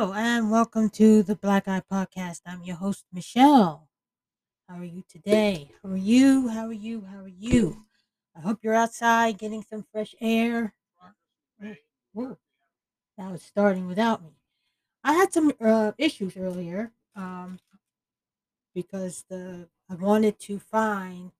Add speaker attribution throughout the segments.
Speaker 1: And welcome to the Black Eye Podcast. I'm your host, Michelle. How are you today? How are you? How are you? How are you? I hope you're outside getting some fresh air. Whoa. Now it's starting without me. I had some uh, issues earlier um, because the I wanted to find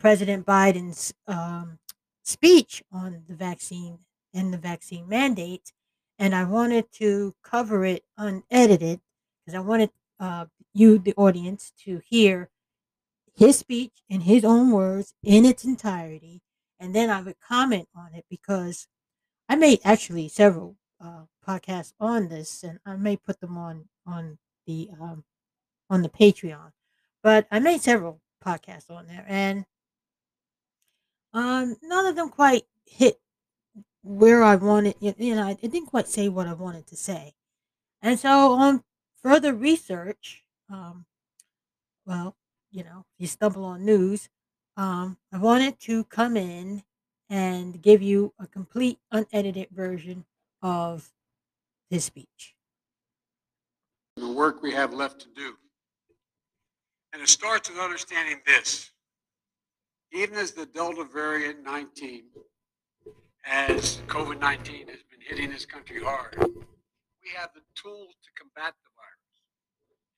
Speaker 1: President Biden's um, speech on the vaccine and the vaccine mandate, and I wanted to cover it unedited because I wanted uh, you, the audience, to hear his speech in his own words in its entirety, and then I would comment on it because I made actually several uh, podcasts on this, and I may put them on on the um, on the Patreon. But I made several podcasts on there, and um, none of them quite hit where I wanted. You know, I didn't quite say what I wanted to say, and so on further research, um, well, you know, you stumble on news. Um, I wanted to come in and give you a complete unedited version of his speech.
Speaker 2: the work we have left to do. And it starts with understanding this. Even as the Delta variant 19, as COVID 19 has been hitting this country hard, we have the tools to combat the virus.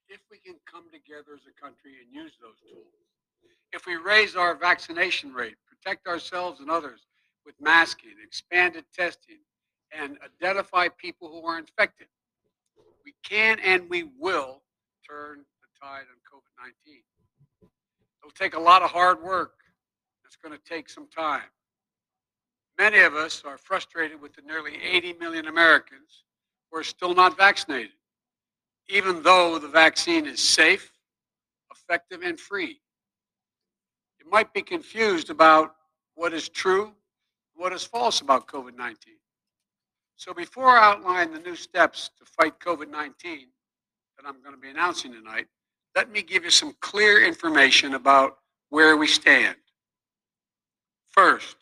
Speaker 2: If we can come together as a country and use those tools, if we raise our vaccination rate, protect ourselves and others with masking, expanded testing, and identify people who are infected, we can and we will turn the tide on COVID 19. It'll take a lot of hard work. It's going to take some time. Many of us are frustrated with the nearly 80 million Americans who are still not vaccinated, even though the vaccine is safe, effective, and free. You might be confused about what is true, what is false about COVID 19. So before I outline the new steps to fight COVID 19 that I'm going to be announcing tonight, let me give you some clear information about where we stand. First,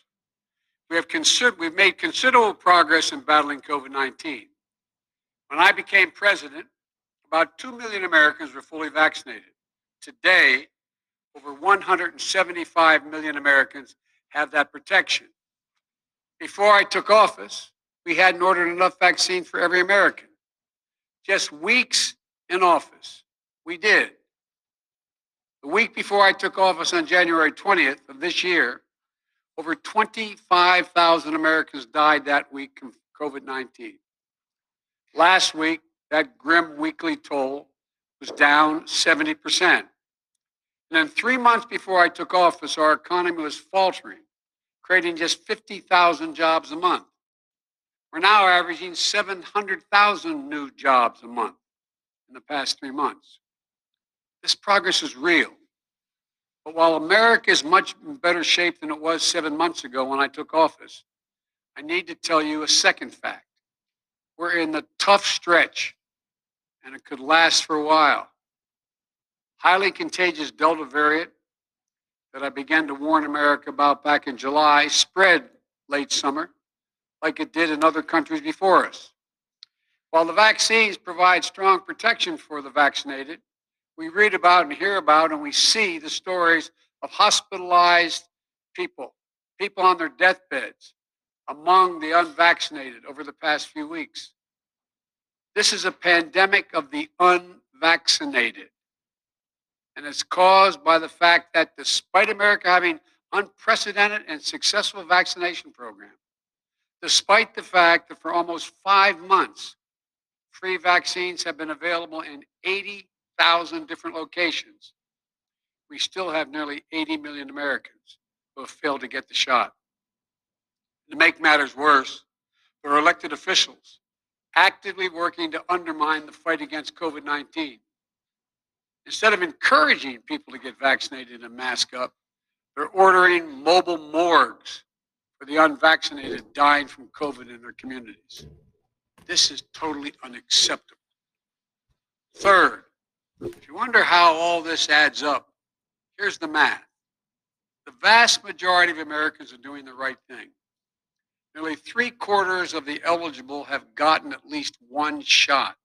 Speaker 2: we have consider- we've made considerable progress in battling COVID 19. When I became president, about 2 million Americans were fully vaccinated. Today, over 175 million Americans have that protection. Before I took office, we hadn't ordered enough vaccine for every American. Just weeks in office, we did. The week before I took office on January 20th of this year, over 25,000 Americans died that week from COVID 19. Last week, that grim weekly toll was down 70%. And then three months before I took office, our economy was faltering, creating just 50,000 jobs a month. We're now averaging 700,000 new jobs a month in the past three months. This progress is real. But while America is much better shape than it was seven months ago when I took office, I need to tell you a second fact. We're in the tough stretch, and it could last for a while. Highly contagious Delta variant that I began to warn America about back in July spread late summer, like it did in other countries before us. While the vaccines provide strong protection for the vaccinated, we read about and hear about and we see the stories of hospitalized people, people on their deathbeds, among the unvaccinated over the past few weeks. This is a pandemic of the unvaccinated. And it's caused by the fact that despite America having unprecedented and successful vaccination program, despite the fact that for almost five months, free vaccines have been available in 80 thousand different locations, we still have nearly 80 million Americans who have failed to get the shot. To make matters worse, there are elected officials actively working to undermine the fight against COVID 19. Instead of encouraging people to get vaccinated and mask up, they're ordering mobile morgues for the unvaccinated dying from COVID in their communities. This is totally unacceptable. Third, if you wonder how all this adds up, here's the math. The vast majority of Americans are doing the right thing. Nearly three quarters of the eligible have gotten at least one shot,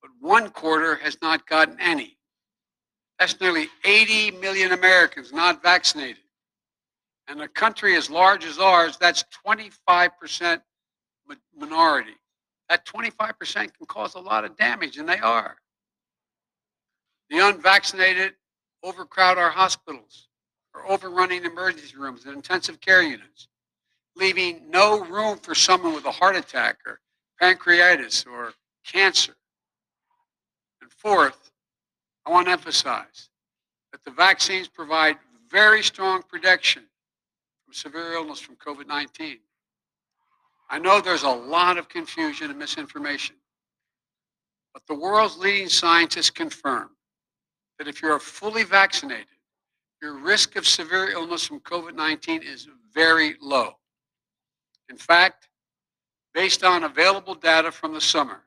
Speaker 2: but one quarter has not gotten any. That's nearly 80 million Americans not vaccinated. And a country as large as ours, that's 25% minority. That 25% can cause a lot of damage, and they are. The unvaccinated overcrowd our hospitals, are overrunning emergency rooms and intensive care units, leaving no room for someone with a heart attack or pancreatitis or cancer. And fourth, I want to emphasize that the vaccines provide very strong protection from severe illness from COVID 19. I know there's a lot of confusion and misinformation, but the world's leading scientists confirm that if you're fully vaccinated, your risk of severe illness from COVID 19 is very low. In fact, based on available data from the summer,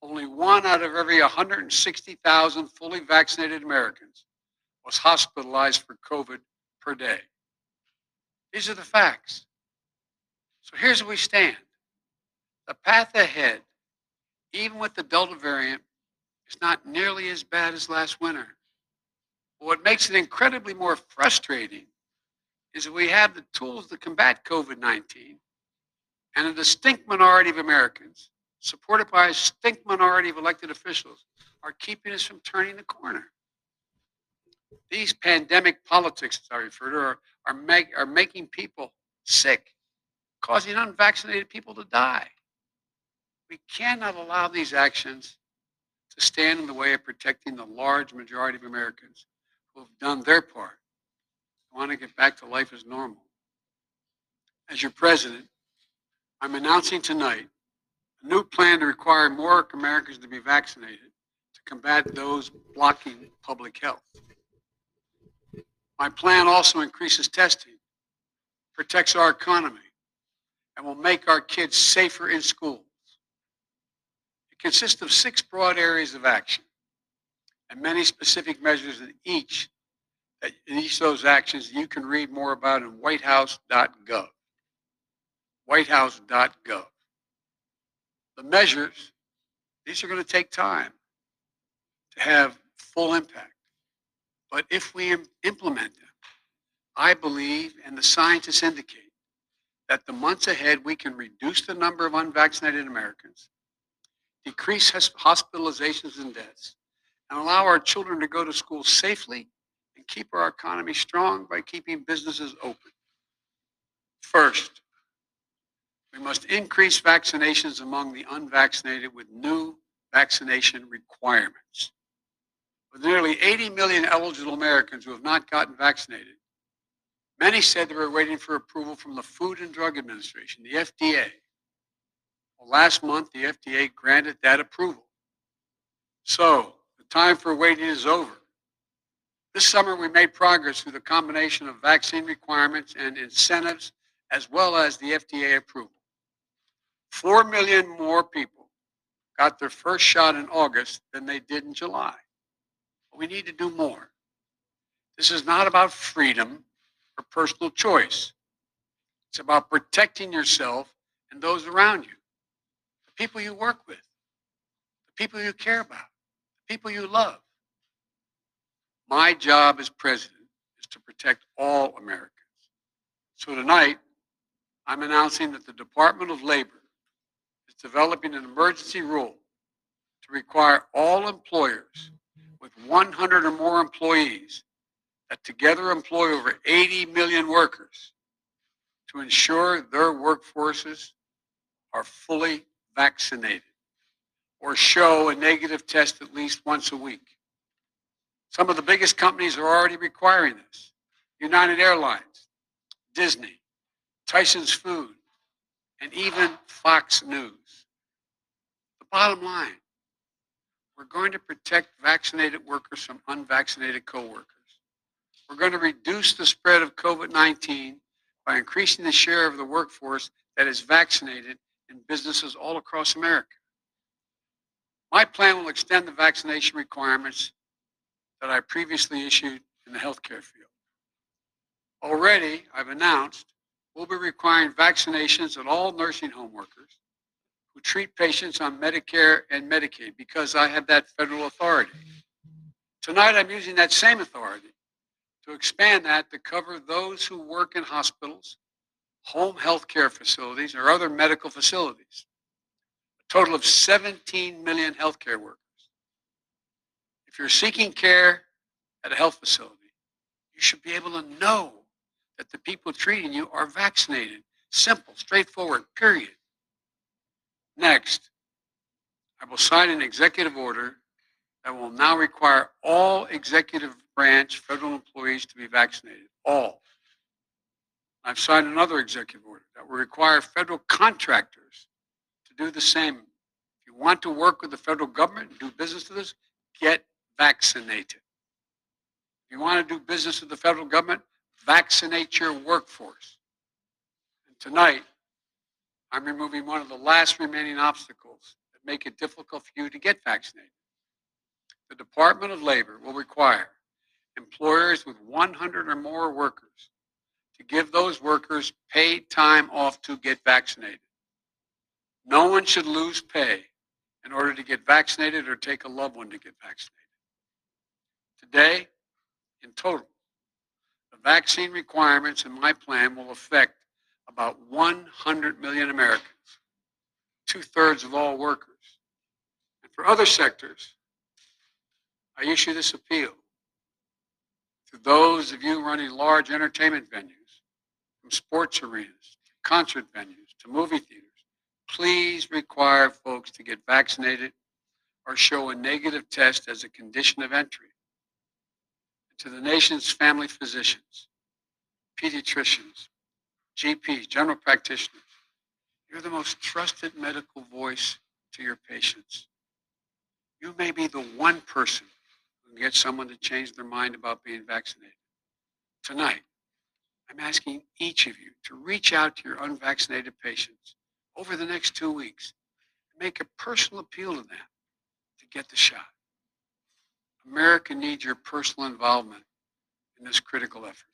Speaker 2: only one out of every 160,000 fully vaccinated Americans was hospitalized for COVID per day. These are the facts. So here's where we stand. The path ahead, even with the Delta variant, is not nearly as bad as last winter. But what makes it incredibly more frustrating is that we have the tools to combat COVID 19, and a distinct minority of Americans, supported by a distinct minority of elected officials, are keeping us from turning the corner. These pandemic politics, as I refer to, are, are, make, are making people sick causing unvaccinated people to die. We cannot allow these actions to stand in the way of protecting the large majority of Americans who have done their part. Want to get back to life as normal. As your president, I'm announcing tonight a new plan to require more Americans to be vaccinated to combat those blocking public health. My plan also increases testing, protects our economy, and will make our kids safer in schools. It consists of six broad areas of action and many specific measures in each in each of those actions you can read more about in whitehouse.gov. Whitehouse.gov. The measures, these are going to take time to have full impact. But if we implement them, I believe, and the scientists indicate, that the months ahead we can reduce the number of unvaccinated Americans, decrease hospitalizations and deaths, and allow our children to go to school safely and keep our economy strong by keeping businesses open. First, we must increase vaccinations among the unvaccinated with new vaccination requirements. With nearly 80 million eligible Americans who have not gotten vaccinated, Many said they were waiting for approval from the Food and Drug Administration, the FDA. Well, last month, the FDA granted that approval. So time for waiting is over. This summer, we made progress through the combination of vaccine requirements and incentives, as well as the FDA approval. Four million more people got their first shot in August than they did in July. We need to do more. This is not about freedom or personal choice. It's about protecting yourself and those around you, the people you work with, the people you care about, people you love. My job as president is to protect all Americans. So tonight, I'm announcing that the Department of Labor is developing an emergency rule to require all employers with 100 or more employees that together employ over 80 million workers to ensure their workforces are fully vaccinated or show a negative test at least once a week. Some of the biggest companies are already requiring this. United Airlines, Disney, Tyson's Food, and even Fox News. The bottom line, we're going to protect vaccinated workers from unvaccinated coworkers. We're going to reduce the spread of COVID 19 by increasing the share of the workforce that is vaccinated in businesses all across America. My plan will extend the vaccination requirements that I previously issued in the healthcare field. Already, I've announced we'll be requiring vaccinations of all nursing home workers who treat patients on Medicare and Medicaid because I have that federal authority. Tonight, I'm using that same authority to expand that to cover those who work in hospitals, home health care facilities, or other medical facilities. Total of 17 million healthcare workers. If you're seeking care at a health facility, you should be able to know that the people treating you are vaccinated. Simple, straightforward, period. Next, I will sign an executive order that will now require all executive branch federal employees to be vaccinated. All. I've signed another executive order that will require federal contractors to do the same. If you want to work with the federal government and do business with us, get vaccinated. If you want to do business with the federal government, vaccinate your workforce. And tonight, I'm removing one of the last remaining obstacles that make it difficult for you to get vaccinated. The Department of Labor will require employers with 100 or more workers to give those workers paid time off to get vaccinated. No one should lose pay in order to get vaccinated or take a loved one to get vaccinated. Today, in total, the vaccine requirements in my plan will affect about 100 million Americans, two thirds of all workers. And for other sectors, I issue this appeal to those of you running large entertainment venues, from sports arenas, to concert venues, to movie theaters. Please require folks to get vaccinated or show a negative test as a condition of entry. To the nation's family physicians, pediatricians, GPs, general practitioners, you're the most trusted medical voice to your patients. You may be the one person who can get someone to change their mind about being vaccinated. Tonight, I'm asking each of you to reach out to your unvaccinated patients over the next two weeks make a personal appeal to them to get the shot. America needs your personal involvement in this critical effort.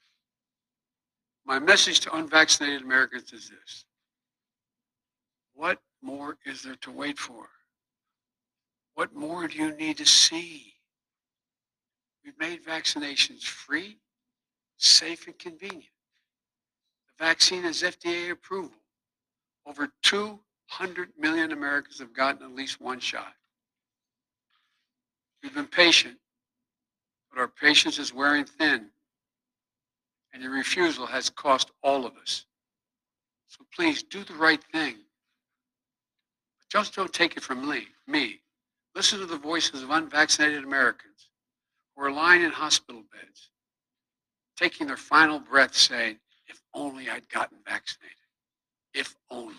Speaker 2: My message to unvaccinated Americans is this. What more is there to wait for? What more do you need to see? We've made vaccinations free, safe, and convenient. The vaccine has FDA approval. Over 200 million Americans have gotten at least one shot. We've been patient, but our patience is wearing thin, and your refusal has cost all of us. So please do the right thing. Just don't take it from me. me. Listen to the voices of unvaccinated Americans who are lying in hospital beds, taking their final breath saying, if only I'd gotten vaccinated. If only.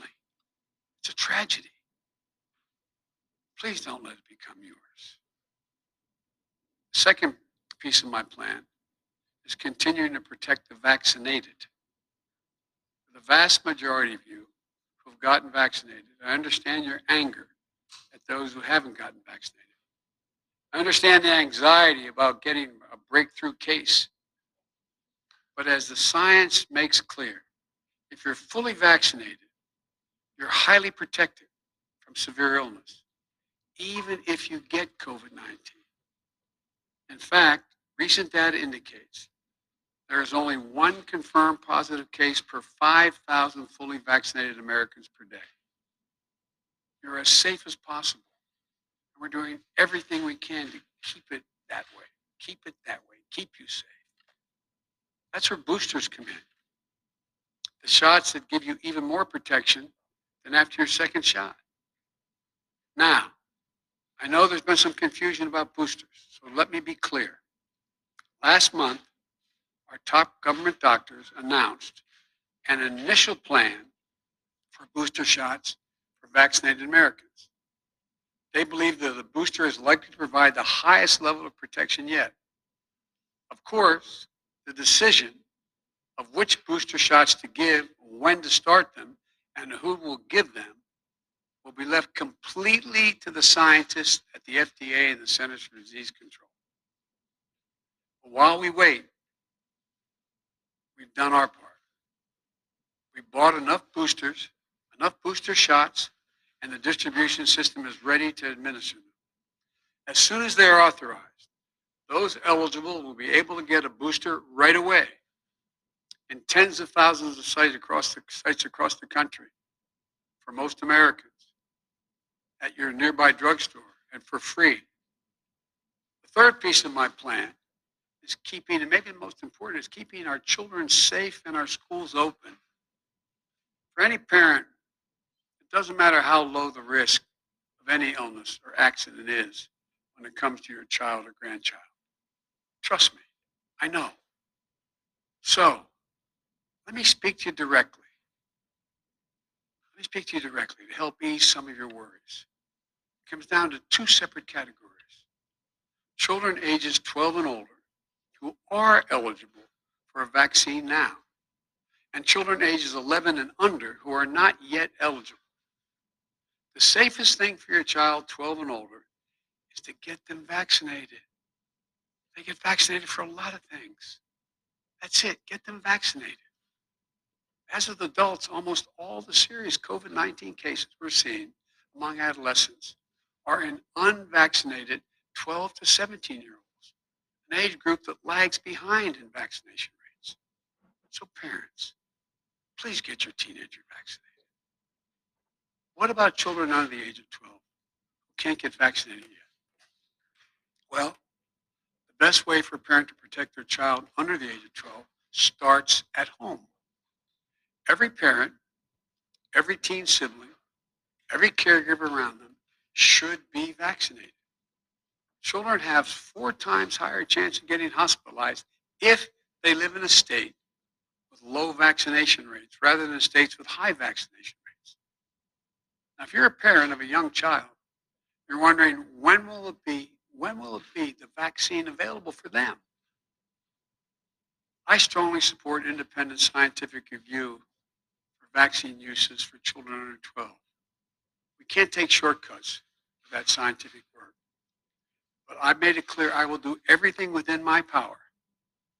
Speaker 2: It's a tragedy. Please don't let it become yours. Second piece of my plan is continuing to protect the vaccinated. The vast majority of you who have gotten vaccinated, I understand your anger at those who haven't gotten vaccinated. I understand the anxiety about getting a breakthrough case. But as the science makes clear, if you're fully vaccinated, you're highly protected from severe illness, even if you get COVID 19. In fact, recent data indicates there is only one confirmed positive case per 5,000 fully vaccinated Americans per day. You're as safe as possible. And we're doing everything we can to keep it that way. Keep it that way. Keep you safe. That's where boosters come in. The shots that give you even more protection than after your second shot. Now, I know there's been some confusion about boosters, so let me be clear. Last month, our top government doctors announced an initial plan for booster shots for vaccinated Americans. They believe that the booster is likely to provide the highest level of protection yet. Of course, the decision of which booster shots to give, when to start them, and who will give them will be left completely to the scientists at the FDA and the Centers for Disease Control. But while we wait, we've done our part. We bought enough boosters, enough booster shots, and the distribution system is ready to administer them. As soon as they are authorized, those eligible will be able to get a booster right away in tens of thousands of sites across the sites across the country for most Americans at your nearby drugstore and for free. The third piece of my plan is keeping, and maybe the most important, is keeping our children safe and our schools open. For any parent, it doesn't matter how low the risk of any illness or accident is when it comes to your child or grandchild. Trust me, I know. So, let me speak to you directly. Let me speak to you directly to help ease some of your worries. It comes down to two separate categories. Children ages 12 and older who are eligible for a vaccine now, and children ages 11 and under who are not yet eligible. The safest thing for your child 12 and older is to get them vaccinated. They get vaccinated for a lot of things. That's it, get them vaccinated. As with adults, almost all the serious COVID 19 cases we're seeing among adolescents are in unvaccinated 12 to 17 year olds, an age group that lags behind in vaccination rates. So, parents, please get your teenager vaccinated. What about children under the age of 12 who can't get vaccinated yet? Well, the best way for a parent to protect their child under the age of 12 starts at home. Every parent, every teen sibling, every caregiver around them should be vaccinated. Children have four times higher chance of getting hospitalized if they live in a state with low vaccination rates rather than states with high vaccination rates. Now, if you're a parent of a young child, you're wondering when will it be when will it be the vaccine available for them? I strongly support independent scientific review vaccine uses for children under 12. We can't take shortcuts with that scientific work. But I've made it clear I will do everything within my power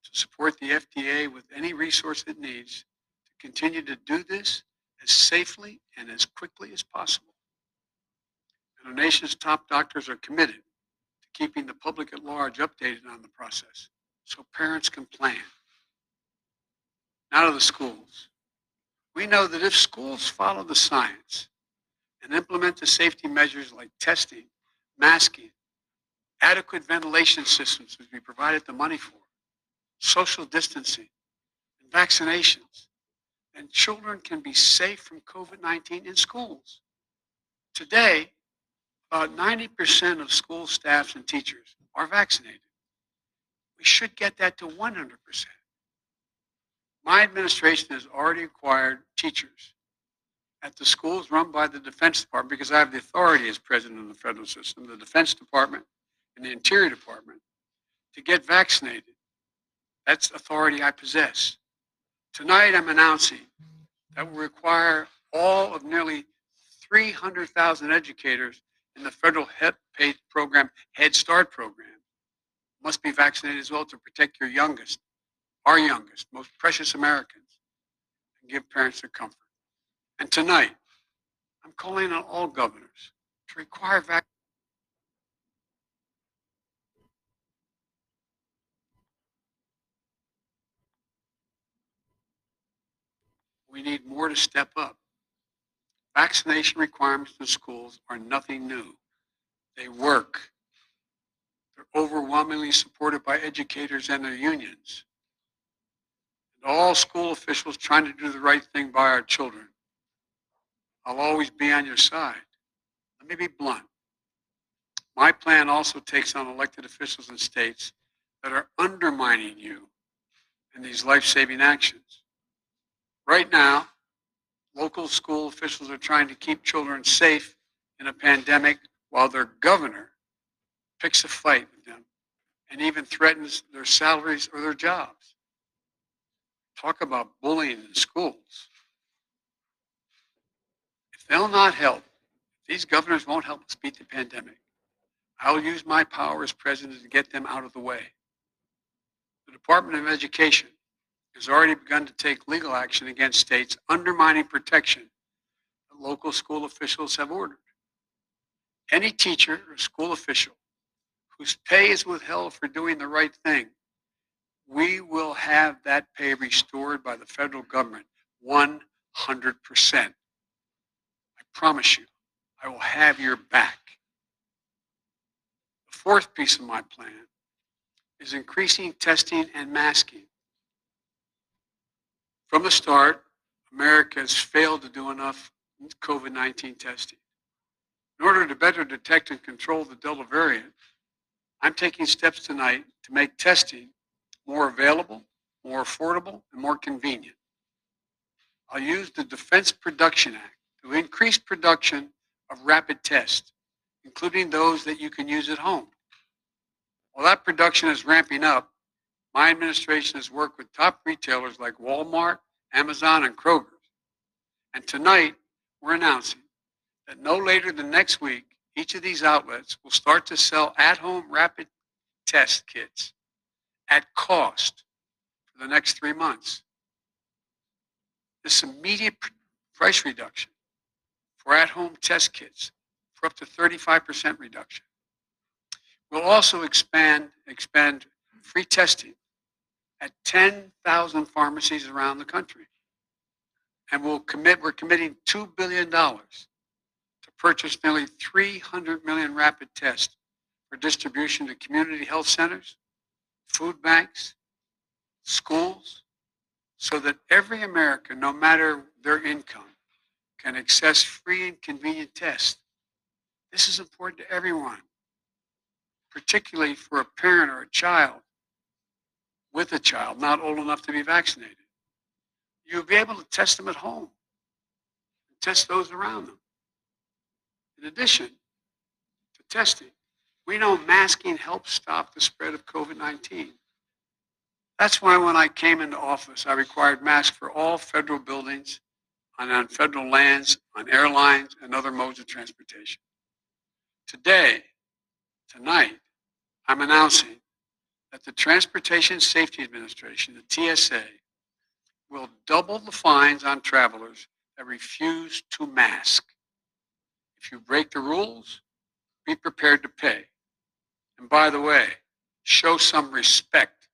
Speaker 2: to support the FDA with any resource it needs to continue to do this as safely and as quickly as possible. And our nation's top doctors are committed to keeping the public at large updated on the process so parents can plan. Now to the schools. We know that if schools follow the science and implement the safety measures like testing, masking, adequate ventilation systems, which we provided the money for, social distancing, and vaccinations, and children can be safe from COVID 19 in schools. Today, about 90% of school staffs and teachers are vaccinated. We should get that to 100%. My administration has already acquired teachers at the schools run by the Defense Department because I have the authority as president of the federal system, the Defense Department and the Interior Department to get vaccinated. That's authority I possess. Tonight I'm announcing that will require all of nearly 300,000 educators in the federal paid program, Head Start program, must be vaccinated as well to protect your youngest, our youngest, most precious Americans, and give parents their comfort. And tonight, I'm calling on all governors to require vaccinations. We need more to step up. Vaccination requirements in schools are nothing new. They work. They're overwhelmingly supported by educators and their unions. And all school officials trying to do the right thing by our children. I'll always be on your side. Let me be blunt. My plan also takes on elected officials in states that are undermining you in these life saving actions. Right now, local school officials are trying to keep children safe in a pandemic while their governor picks a fight with them and even threatens their salaries or their jobs. Talk about bullying in schools. If they'll not help, if these governors won't help us beat the pandemic, I'll use my power as president to get them out of the way. The Department of Education has already begun to take legal action against states undermining protection that local school officials have ordered. Any teacher or school official whose pay is withheld for doing the right thing, we will have that pay restored by the federal government 100%. I promise you, I will have your back. The fourth piece of my plan is increasing testing and masking. From the start, America has failed to do enough COVID 19 testing. In order to better detect and control the Delta variant, I'm taking steps tonight to make testing more available, more affordable, and more convenient. I'll use the Defense Production Act to increase production of rapid tests, including those that you can use at home. While that production is ramping up, my administration has worked with top retailers like Walmart, Amazon, and Kroger. And tonight, we're announcing that no later than next week, each of these outlets will start to sell at home rapid test kits at cost for the next three months. This immediate price reduction for at home test kits for up to 35% reduction. We'll also expand, expand free testing at 10,000 pharmacies around the country. And we'll commit, we're committing $2 billion to purchase nearly 300 million rapid tests for distribution to community health centers, food banks, schools, so that every American, no matter their income, can access free and convenient tests. This is important to everyone, particularly for a parent or a child with a child not old enough to be vaccinated. You'll be able to test them at home and test those around them. In addition to testing, we know masking helps stop the spread of COVID 19. That's why when I came into office, I required masks for all federal buildings, on federal lands, on airlines, and other modes of transportation. Today, tonight, I'm announcing that the Transportation Safety Administration, the TSA, will double the fines on travelers that refuse to mask. If you break the rules, be prepared to pay. And by the way, show some respect.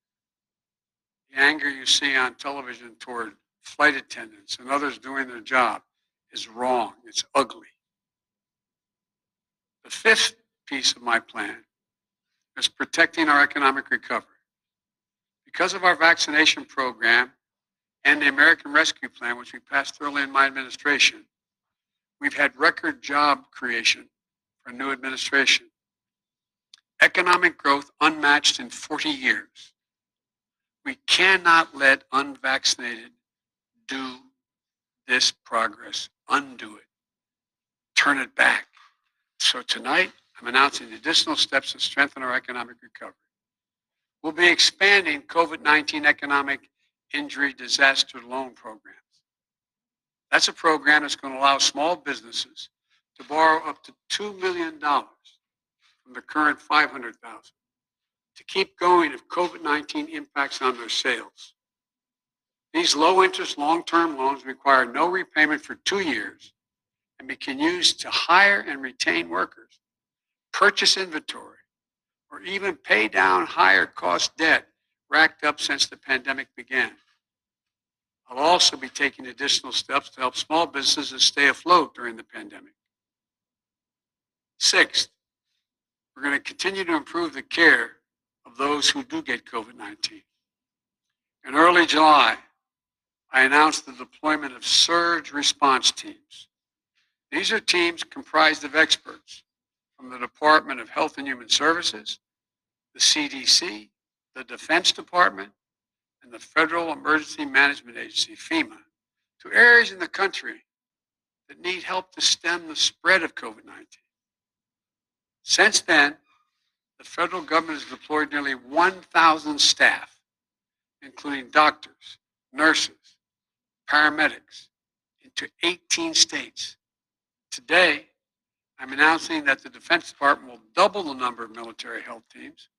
Speaker 2: The anger you see on television toward flight attendants and others doing their job is wrong. It's ugly. The fifth piece of my plan is protecting our economic recovery. Because of our vaccination program and the American Rescue Plan, which we passed early in my administration, we've had record job creation for a new administration. Economic growth unmatched in 40 years. We cannot let unvaccinated do this progress, undo it, turn it back. So tonight, I'm announcing additional steps to strengthen our economic recovery. We'll be expanding COVID 19 economic injury disaster loan programs. That's a program that's going to allow small businesses to borrow up to $2 million from the current 500,000 to keep going if COVID-19 impacts on their sales. These low interest long-term loans require no repayment for two years and can be used to hire and retain workers purchase inventory, or even pay down higher cost debt racked up since the pandemic began. I'll also be taking additional steps to help small businesses stay afloat during the pandemic. Sixth, we're going to continue to improve the care of those who do get COVID 19. In early July, I announced the deployment of surge response teams. These are teams comprised of experts from the Department of Health and Human Services, the CDC, the Defense Department, and the Federal Emergency Management Agency, FEMA, to areas in the country that need help to stem the spread of COVID 19. Since then, the federal government has deployed nearly 1,000 staff, including doctors, nurses, paramedics, into 18 states. Today, I'm announcing that the Defense Department will double the number of military health teams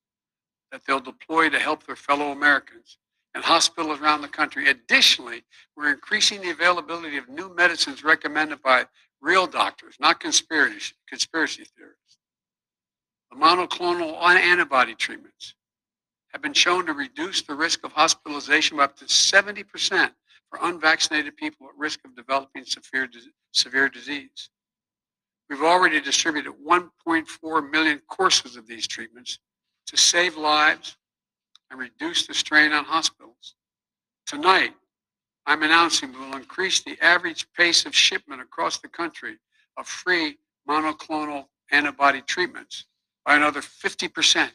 Speaker 2: that they'll deploy to help their fellow Americans and hospitals around the country. Additionally, we're increasing the availability of new medicines recommended by real doctors, not conspiracy, conspiracy theorists. The monoclonal antibody treatments have been shown to reduce the risk of hospitalization by up to 70% for unvaccinated people at risk of developing severe, severe disease. We've already distributed 1.4 million courses of these treatments to save lives and reduce the strain on hospitals. Tonight, I'm announcing we will increase the average pace of shipment across the country of free monoclonal antibody treatments by another 50%.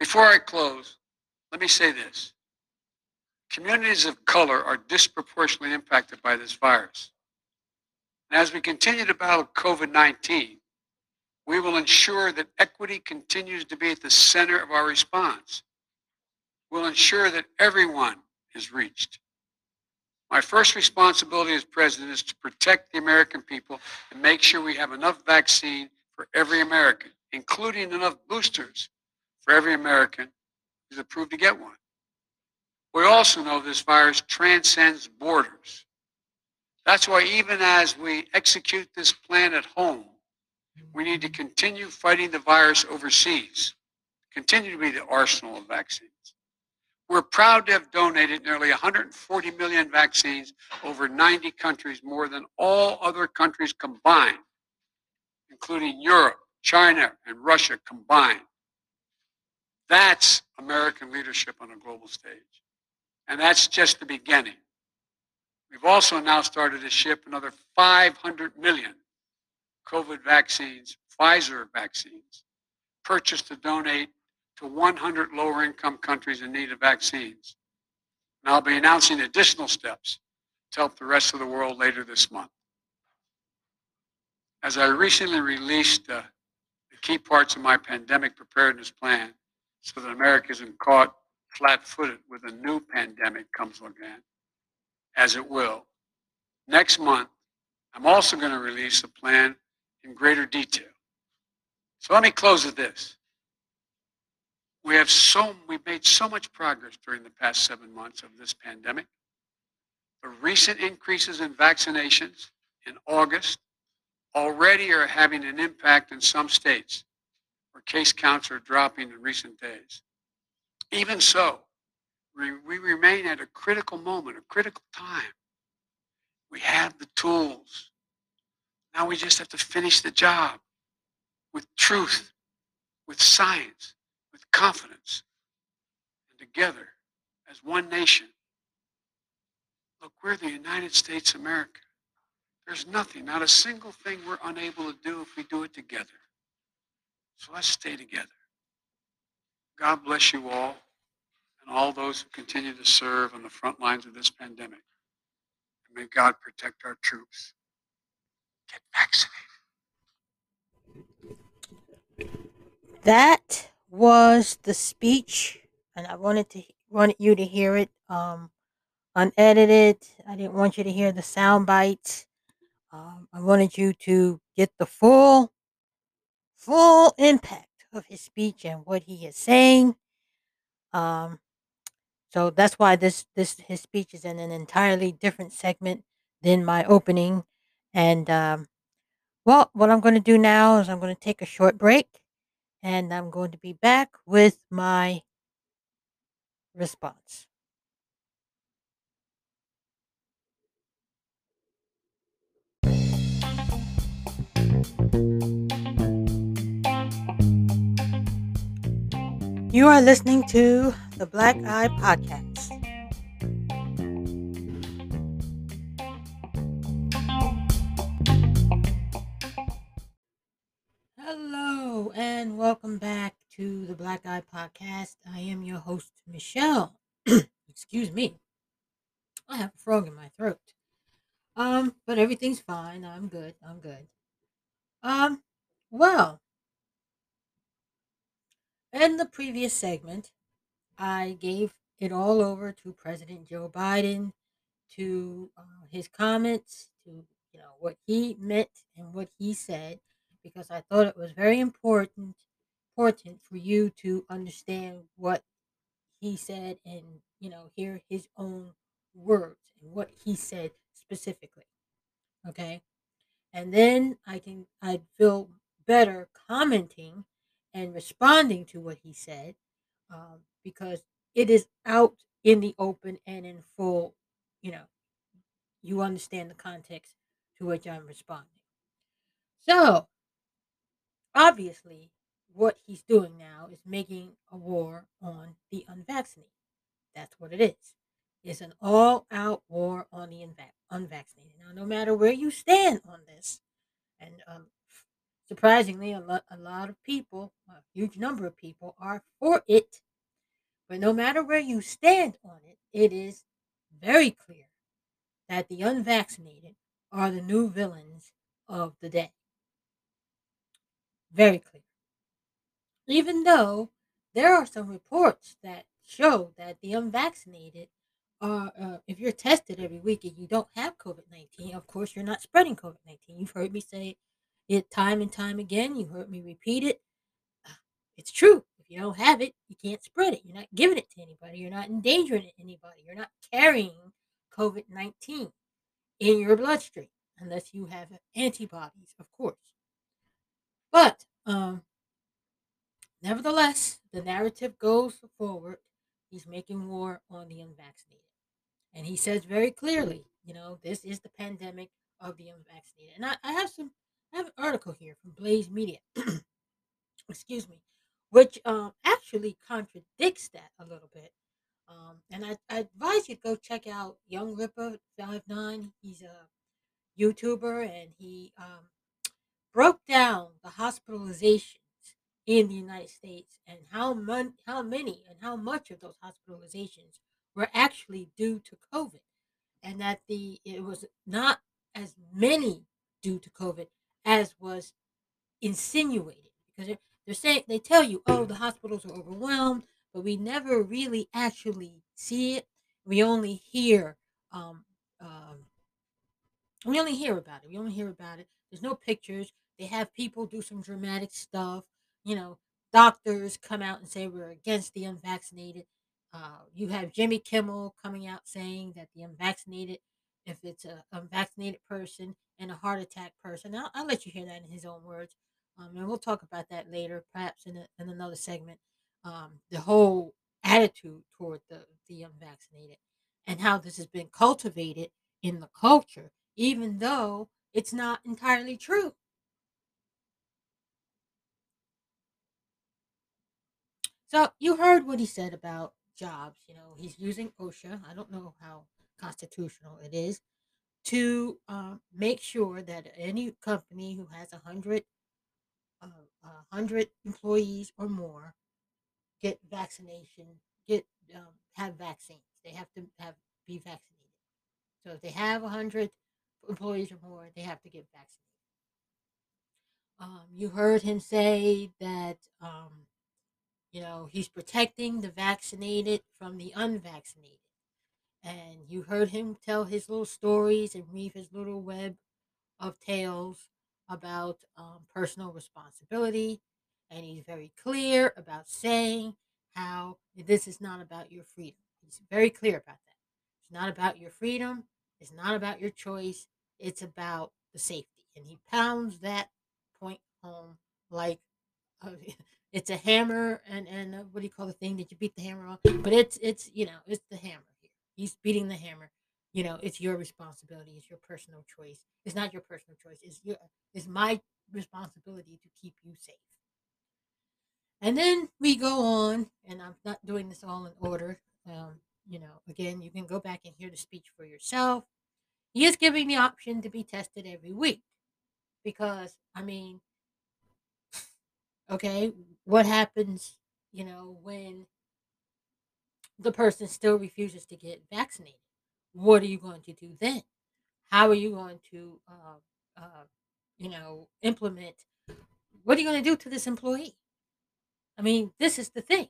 Speaker 2: Before I close, let me say this. Communities of color are disproportionately impacted by this virus. And as we continue to battle COVID 19, we will ensure that equity continues to be at the center of our response. We'll ensure that everyone is reached. My first responsibility as president is to protect the American people and make sure we have enough vaccine for every American, including enough boosters for every American who's approved to get one. We also know this virus transcends borders. That's why even as we execute this plan at home, we need to continue fighting the virus overseas, continue to be the arsenal of vaccines. We're proud to have donated nearly 140 million vaccines over 90 countries, more than all other countries combined, including Europe, China, and Russia combined. That's American leadership on a global stage. And that's just the beginning. We've also now started to ship another 500 million COVID vaccines, Pfizer vaccines, purchased to donate to 100 lower income countries in need of vaccines. And I'll be announcing additional steps to help the rest of the world later this month. As I recently released the key parts of my pandemic preparedness plan so that America isn't caught flat footed with a new pandemic comes again, as it will. Next month, I'm also going to release a plan in greater detail. So let me close with this. We have so we've made so much progress during the past seven months of this pandemic. The recent increases in vaccinations in August already are having an impact in some states where case counts are dropping in recent days. Even so, we, remain at a critical moment, a critical time. We have the tools. Now we just have to finish the job with truth, with science, with confidence, and together as one nation. Look, we're the United States of America. There's nothing, not a single thing we're unable to do if we do it together. So let's stay together. God bless you all and all those who continue to serve on the front lines of this pandemic. And may God protect our troops. Get
Speaker 1: vaccinated. That was the speech, and I wanted to wanted you to hear it um, unedited. I didn't want you to hear the sound bites. Um, I wanted you to get the full full impact of his speech and what he is saying. Um, so that's why this this his speech is in an entirely different segment than my opening. And um, well, what I'm going to do now is I'm going to take a short break, and I'm going to be back with my response. You are listening to the Black Eye Podcast. Hello, and welcome back to the Black Eye Podcast. I am your host, Michelle. Excuse me. I have a frog in my throat. Um, but everything's fine. I'm good. I'm good. Um, well, in the previous segment, I gave it all over to President Joe Biden, to uh, his comments, to you know what he meant and what he said, because I thought it was very important important for you to understand what he said and you know, hear his own words and what he said specifically. Okay. And then I can, I'd feel better commenting and responding to what he said um, because it is out in the open and in full, you know, you understand the context to which I'm responding. So, obviously, what he's doing now is making a war on the unvaccinated. That's what it is. It's an all out war on the unvaccinated. Now, no matter where you stand on this, and um, surprisingly, a lot, a lot of people, a huge number of people, are for it. But no matter where you stand on it, it is very clear that the unvaccinated are the new villains of the day. Very clear. Even though there are some reports that show that the unvaccinated are, uh, if you're tested every week and you don't have COVID 19, of course, you're not spreading COVID 19. You've heard me say it time and time again. You heard me repeat it. It's true. If you don't have it, you can't spread it. You're not giving it to anybody. You're not endangering anybody. You're not carrying COVID 19 in your bloodstream unless you have antibodies, of course. But um, nevertheless, the narrative goes forward. He's making war on the unvaccinated. And he says very clearly, you know, this is the pandemic of the unvaccinated. And I, I have some, Have an article here from Blaze Media, excuse me, which um, actually contradicts that a little bit. Um, and I, I advise you to go check out Young Ripper Five Nine. He's a YouTuber and he um, broke down the hospitalizations in the United States and how mon- how many and how much of those hospitalizations were actually due to COVID, and that the it was not as many due to COVID as was insinuated because they're saying they tell you, oh, the hospitals are overwhelmed, but we never really actually see it. We only hear, um, um, we only hear about it. We only hear about it. There's no pictures. They have people do some dramatic stuff. You know, doctors come out and say we're against the unvaccinated. Uh, you have Jimmy Kimmel coming out saying that the unvaccinated, if it's a unvaccinated person and a heart attack person, I'll, I'll let you hear that in his own words. Um, and we'll talk about that later, perhaps in, a, in another segment. Um, the whole attitude toward the, the unvaccinated and how this has been cultivated in the culture, even though it's not entirely true. So you heard what he said about jobs. You know, he's using OSHA. I don't know how constitutional it is to uh, make sure that any company who has a hundred uh, a hundred employees or more get vaccination, get um, have vaccines. They have to have be vaccinated. So if they have a hundred employees or more, they have to get vaccinated. Um, you heard him say that um, you know he's protecting the vaccinated from the unvaccinated, and you heard him tell his little stories and weave his little web of tales about um, personal responsibility, and he's very clear about saying how this is not about your freedom. He's very clear about that. It's not about your freedom. It's not about your choice. It's about the safety, and he pounds that point home like uh, it's a hammer and and uh, what do you call the thing that you beat the hammer on? But it's it's you know it's the hammer. He's beating the hammer you know it's your responsibility it's your personal choice it's not your personal choice it's your it's my responsibility to keep you safe. And then we go on and i'm not doing this all in order um, you know again you can go back and hear the speech for yourself. He is giving the option to be tested every week because i mean okay what happens you know when the person still refuses to get vaccinated what are you going to do then? How are you going to, uh, uh, you know, implement? What are you going to do to this employee? I mean, this is the thing.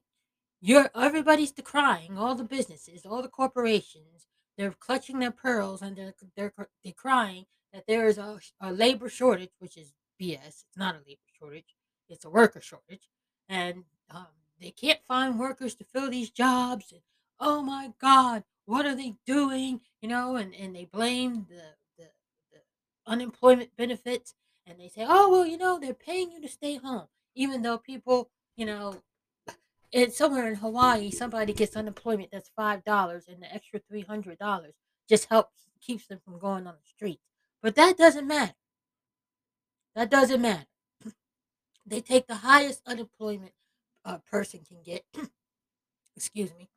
Speaker 1: You're everybody's decrying all the businesses, all the corporations. They're clutching their pearls and they're they're decrying that there is a, a labor shortage, which is BS. It's not a labor shortage; it's a worker shortage, and um, they can't find workers to fill these jobs. And oh my God, what are they doing? You know, and, and they blame the, the, the unemployment benefits and they say, oh, well, you know, they're paying you to stay home, even though people, you know, it's somewhere in Hawaii, somebody gets unemployment that's five dollars, and the extra three hundred dollars just helps keeps them from going on the street. But that doesn't matter. That doesn't matter. They take the highest unemployment a person can get. Excuse me.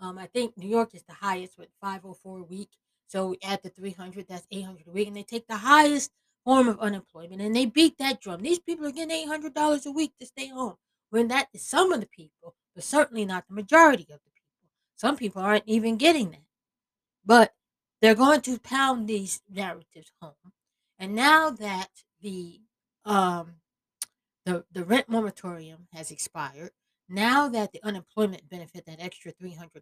Speaker 1: Um, I think New York is the highest with 504 a week. So add the 300, that's 800 a week. And they take the highest form of unemployment and they beat that drum. These people are getting $800 a week to stay home. When that is some of the people, but certainly not the majority of the people. Some people aren't even getting that. But they're going to pound these narratives home. And now that the um, the, the rent moratorium has expired, now that the unemployment benefit, that extra $300,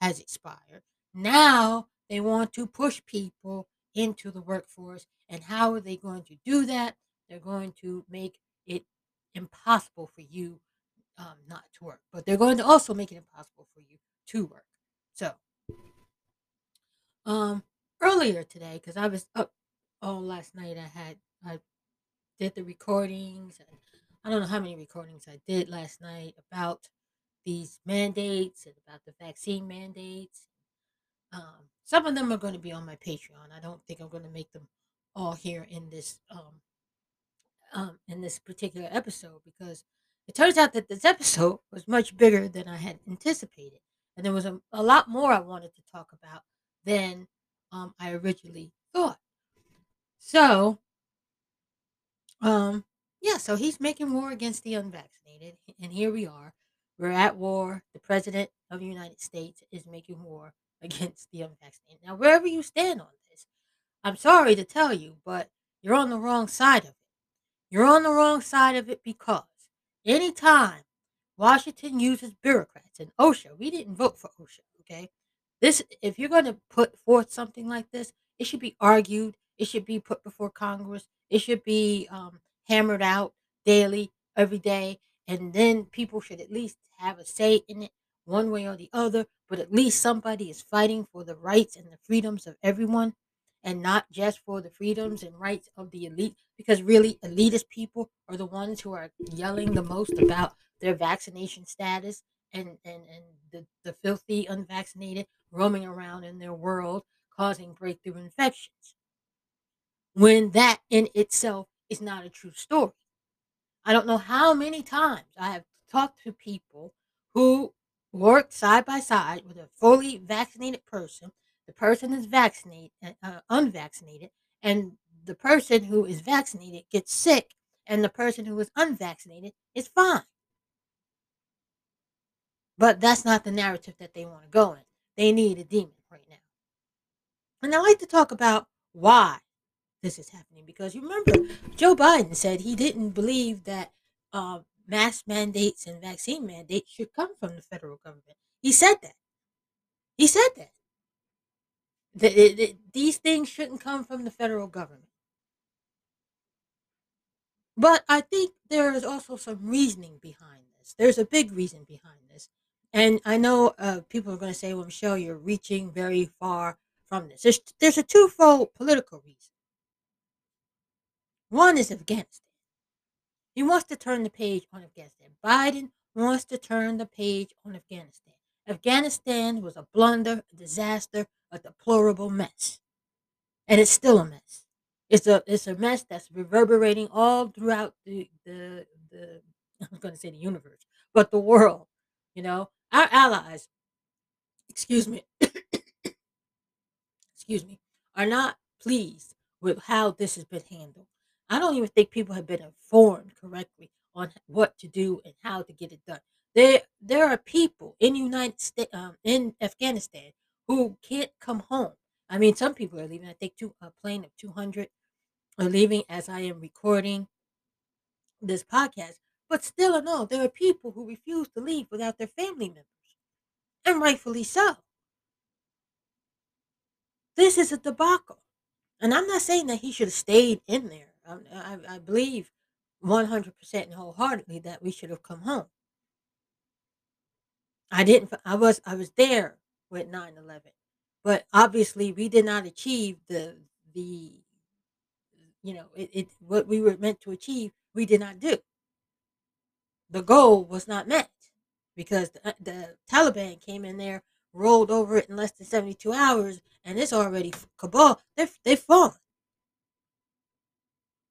Speaker 1: has expired, now they want to push people into the workforce. And how are they going to do that? They're going to make it impossible for you um, not to work, but they're going to also make it impossible for you to work. So, um, earlier today, because I was up all last night, I had I did the recordings and I don't know how many recordings I did last night about these mandates and about the vaccine mandates. Um, some of them are going to be on my Patreon. I don't think I'm going to make them all here in this um, um, in this particular episode because it turns out that this episode was much bigger than I had anticipated, and there was a, a lot more I wanted to talk about than um, I originally thought. So, um, yeah, so he's making war against the unvaccinated, and here we are. We're at war. The president of the United States is making war against the unvaccinated. Now, wherever you stand on this, I'm sorry to tell you, but you're on the wrong side of it. You're on the wrong side of it because anytime Washington uses bureaucrats and OSHA, we didn't vote for OSHA, okay? This if you're going to put forth something like this, it should be argued, it should be put before Congress, it should be um, hammered out daily, every day, and then people should at least have a say in it one way or the other, but at least somebody is fighting for the rights and the freedoms of everyone and not just for the freedoms and rights of the elite because really elitist people are the ones who are yelling the most about their vaccination status and and, and the, the filthy unvaccinated roaming around in their world causing breakthrough infections when that in itself is not a true story i don't know how many times i have talked to people who work side by side with a fully vaccinated person the person is vaccinated, uh, unvaccinated, and the person who is vaccinated gets sick, and the person who is unvaccinated is fine. But that's not the narrative that they want to go in. They need a demon right now. And I like to talk about why this is happening because you remember Joe Biden said he didn't believe that uh, mask mandates and vaccine mandates should come from the federal government. He said that. He said that. The, the, these things shouldn't come from the federal government. But I think there is also some reasoning behind this. There's a big reason behind this. And I know uh, people are going to say, well, Michelle, you're reaching very far from this. There's, there's a twofold political reason. One is Afghanistan. He wants to turn the page on Afghanistan. Biden wants to turn the page on Afghanistan. Afghanistan was a blunder, a disaster, a deplorable mess. And it's still a mess. It's a it's a mess that's reverberating all throughout the the the I'm going to say the universe, but the world. You know, our allies, excuse me, excuse me, are not pleased with how this has been handled. I don't even think people have been informed correctly on what to do and how to get it done. There, there are people in United States, um, in Afghanistan, who can't come home. I mean, some people are leaving. I think two, a plane of two hundred are leaving as I am recording this podcast. But still, no, there are people who refuse to leave without their family members, and rightfully so. This is a debacle, and I'm not saying that he should have stayed in there. I, I, I believe 100% and wholeheartedly that we should have come home. I didn't. I was. I was there with 9-11. but obviously we did not achieve the the you know it, it what we were meant to achieve. We did not do. The goal was not met because the, uh, the Taliban came in there, rolled over it in less than seventy two hours, and it's already Kabul. They they fallen.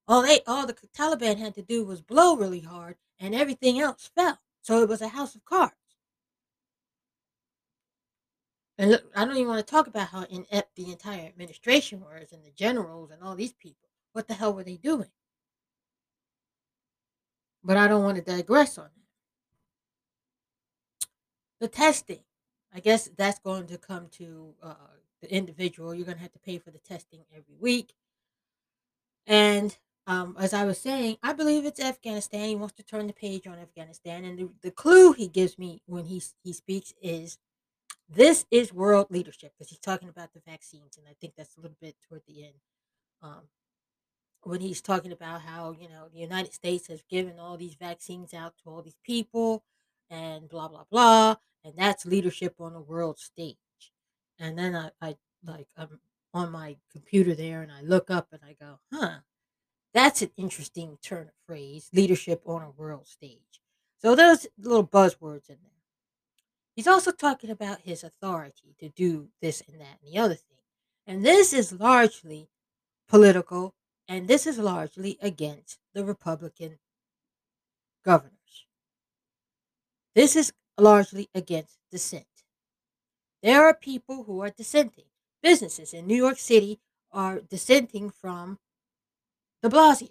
Speaker 1: All they all the Taliban had to do was blow really hard, and everything else fell. So it was a house of cards. And look, I don't even want to talk about how inept the entire administration was and the generals and all these people. What the hell were they doing? But I don't want to digress on that. The testing, I guess that's going to come to uh, the individual. You're going to have to pay for the testing every week. And um, as I was saying, I believe it's Afghanistan. He wants to turn the page on Afghanistan, and the, the clue he gives me when he he speaks is this is world leadership because he's talking about the vaccines, and I think that's a little bit toward the end. Um, when he's talking about how you know the United States has given all these vaccines out to all these people, and blah blah blah, and that's leadership on the world stage. And then I, I like I'm on my computer there, and I look up and I go, huh, that's an interesting turn of phrase, leadership on a world stage. So there's little buzzwords in there. He's also talking about his authority to do this and that and the other thing. And this is largely political, and this is largely against the Republican governors. This is largely against dissent. There are people who are dissenting. Businesses in New York City are dissenting from de Blasio.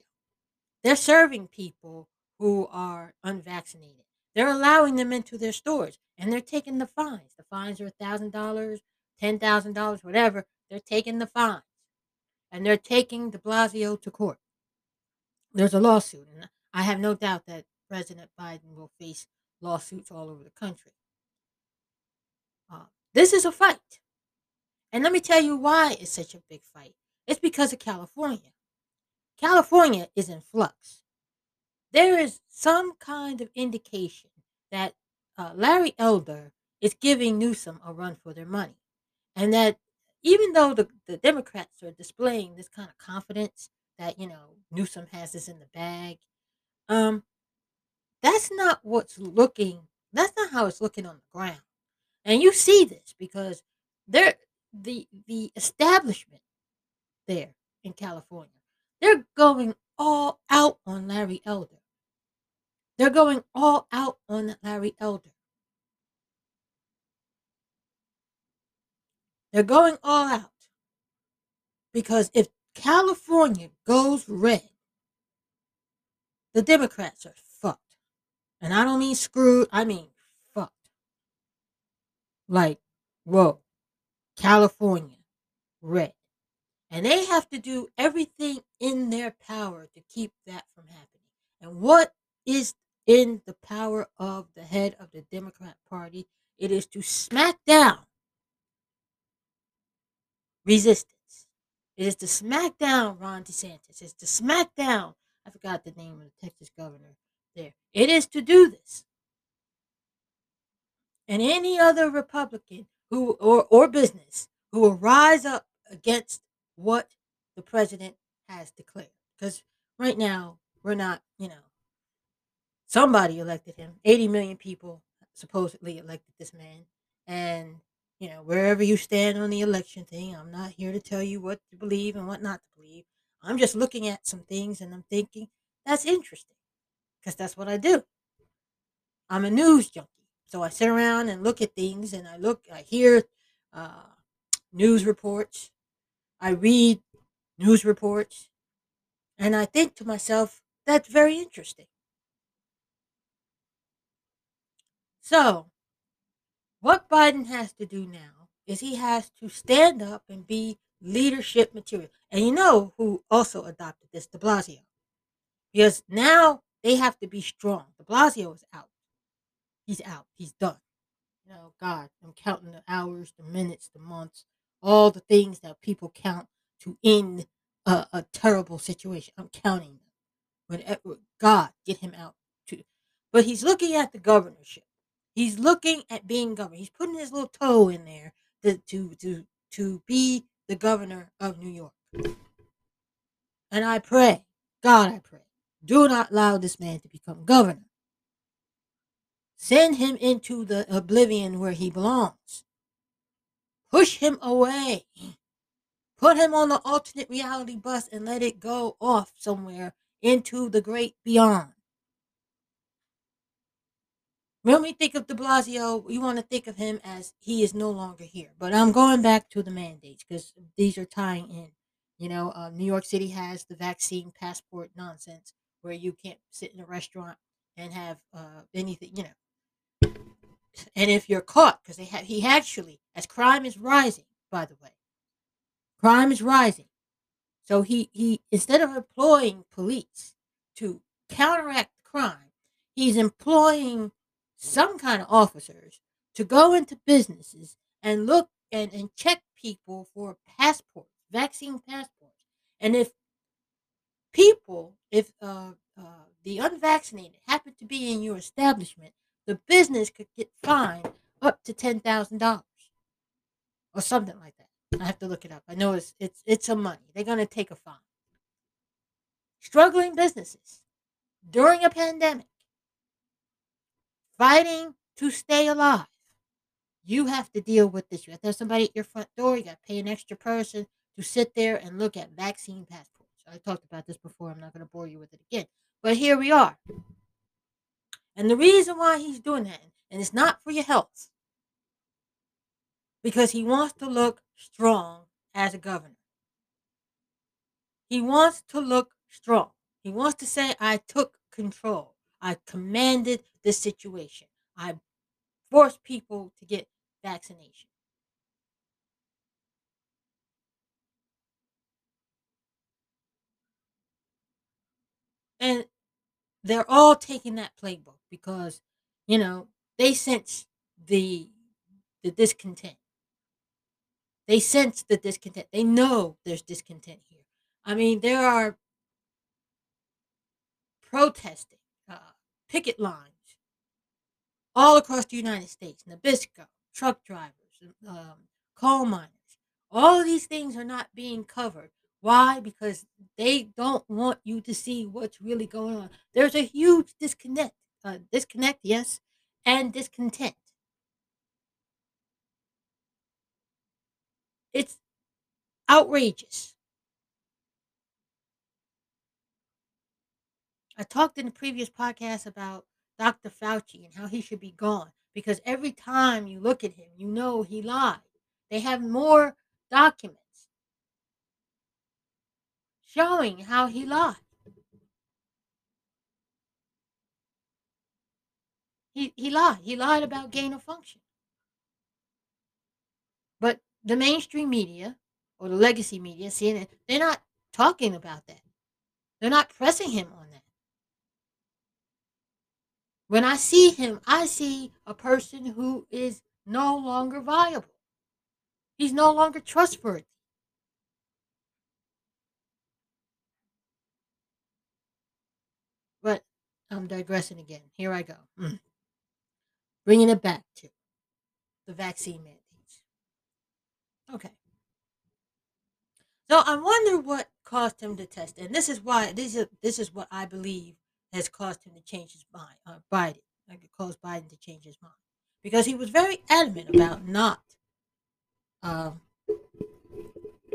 Speaker 1: They're serving people who are unvaccinated. They're allowing them into their stores and they're taking the fines. The fines are $1,000, $10,000, whatever. They're taking the fines and they're taking de Blasio to court. There's a lawsuit, and I have no doubt that President Biden will face lawsuits all over the country. Uh, this is a fight. And let me tell you why it's such a big fight. It's because of California. California is in flux. There is some kind of indication that uh, Larry Elder is giving Newsom a run for their money. And that even though the, the Democrats are displaying this kind of confidence that, you know, Newsom has this in the bag, um, that's not what's looking, that's not how it's looking on the ground. And you see this because there the the establishment there in California, they're going all out on Larry Elder. They're going all out on Larry Elder. They're going all out. Because if California goes red, the Democrats are fucked. And I don't mean screwed, I mean fucked. Like, whoa, California, red. And they have to do everything in their power to keep that from happening. And what is in the power of the head of the Democrat Party. It is to smack down resistance. It is to smack down Ron DeSantis. It's to smack down, I forgot the name of the Texas governor there. It is to do this. And any other Republican who or, or business who will rise up against what the president has declared. Because right now, we're not, you know, somebody elected him. 80 million people supposedly elected this man. And, you know, wherever you stand on the election thing, I'm not here to tell you what to believe and what not to believe. I'm just looking at some things and I'm thinking, that's interesting because that's what I do. I'm a news junkie. So I sit around and look at things and I look, I hear uh, news reports, I read news reports, and I think to myself, that's very interesting. So, what Biden has to do now is he has to stand up and be leadership material. And you know who also adopted this? De Blasio. Because now they have to be strong. De Blasio is out. He's out. He's done. You know, God, I'm counting the hours, the minutes, the months, all the things that people count to end a, a terrible situation. I'm counting them. God get him out too. But he's looking at the governorship. He's looking at being governor. He's putting his little toe in there to to to, to be the governor of New York. And I pray, God, I pray, do not allow this man to become governor. Send him into the oblivion where he belongs. Push him away. Put him on the alternate reality bus and let it go off somewhere into the great beyond. When we think of de Blasio, we want to think of him as he is no longer here. But I'm going back to the mandates because these are tying in. You know, uh, New York City has the vaccine passport nonsense where you can't sit in a restaurant and have uh, anything, you know. And if you're caught, because they have, he actually, as crime is rising, by the way, crime is rising. So he, he instead of employing police to counteract crime, he's employing some kind of officers to go into businesses and look and, and check people for passports, vaccine passports. And if people, if uh, uh, the unvaccinated happen to be in your establishment, the business could get fined up to ten thousand dollars or something like that. I have to look it up. I know it's it's it's some money. They're gonna take a fine. Struggling businesses during a pandemic fighting to stay alive. You have to deal with this. You have to have somebody at your front door. You got to pay an extra person to sit there and look at vaccine passports. I talked about this before. I'm not going to bore you with it again. But here we are. And the reason why he's doing that, and it's not for your health, because he wants to look strong as a governor. He wants to look strong. He wants to say, I took control. I commanded the situation. I forced people to get vaccination. And they're all taking that playbook because, you know, they sense the the discontent. They sense the discontent. They know there's discontent here. I mean, there are protesting picket lines all across the United States, Nabisco, truck drivers, um, coal miners. All of these things are not being covered. Why? Because they don't want you to see what's really going on. There's a huge disconnect, uh, disconnect, yes, and discontent. It's outrageous. I talked in the previous podcast about Dr. Fauci and how he should be gone because every time you look at him, you know he lied. They have more documents showing how he lied. He, he lied. He lied about gain of function. The mainstream media or the legacy media, CNN, they're not talking about that. They're not pressing him on that. When I see him, I see a person who is no longer viable. He's no longer trustworthy. But I'm digressing again. Here I go. Mm. Bringing it back to the vaccine mandates. Okay. So I wonder what caused him to test. And this is why this is this is what I believe has caused him to change his mind. Uh, Biden, like it caused Biden to change his mind because he was very adamant about not uh,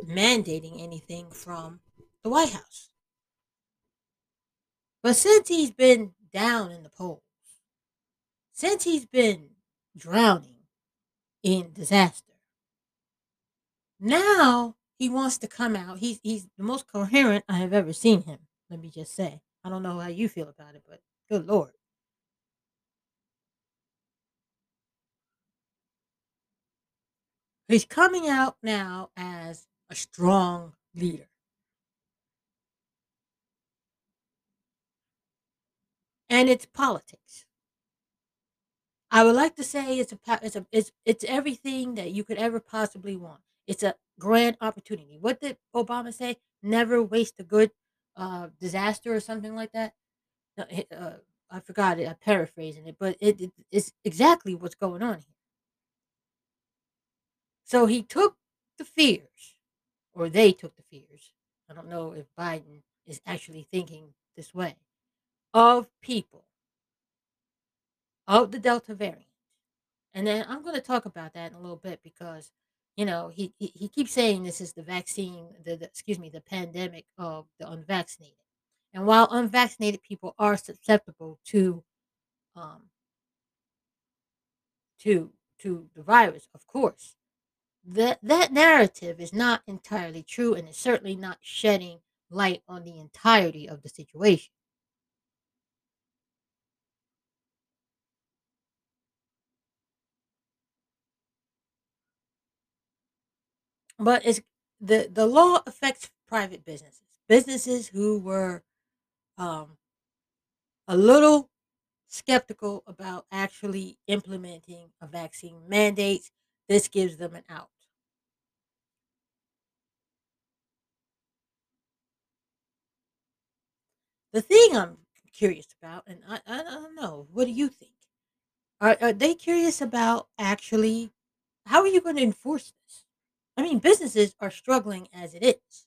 Speaker 1: mandating anything from the White House. But since he's been down in the polls, since he's been drowning in disaster, now he wants to come out. He's he's the most coherent I have ever seen him. Let me just say. I don't know how you feel about it, but good lord. He's coming out now as a strong leader. And it's politics. I would like to say it's a it's a it's it's everything that you could ever possibly want. It's a grand opportunity. What did Obama say? Never waste a good uh, disaster or something like that. Uh, I forgot it. I'm paraphrasing it, but it, it it's exactly what's going on here. So he took the fears, or they took the fears. I don't know if Biden is actually thinking this way of people of the Delta variant. And then I'm going to talk about that in a little bit because, you know, he, he, he keeps saying this is the vaccine, the, the excuse me, the pandemic of the unvaccinated. And while unvaccinated people are susceptible to um to to the virus, of course, that that narrative is not entirely true and is certainly not shedding light on the entirety of the situation. But it's the the law affects private businesses, businesses who were um, a little skeptical about actually implementing a vaccine mandate. This gives them an out. The thing I'm curious about, and I, I don't know, what do you think? Are, are they curious about actually how are you going to enforce this? I mean, businesses are struggling as it is.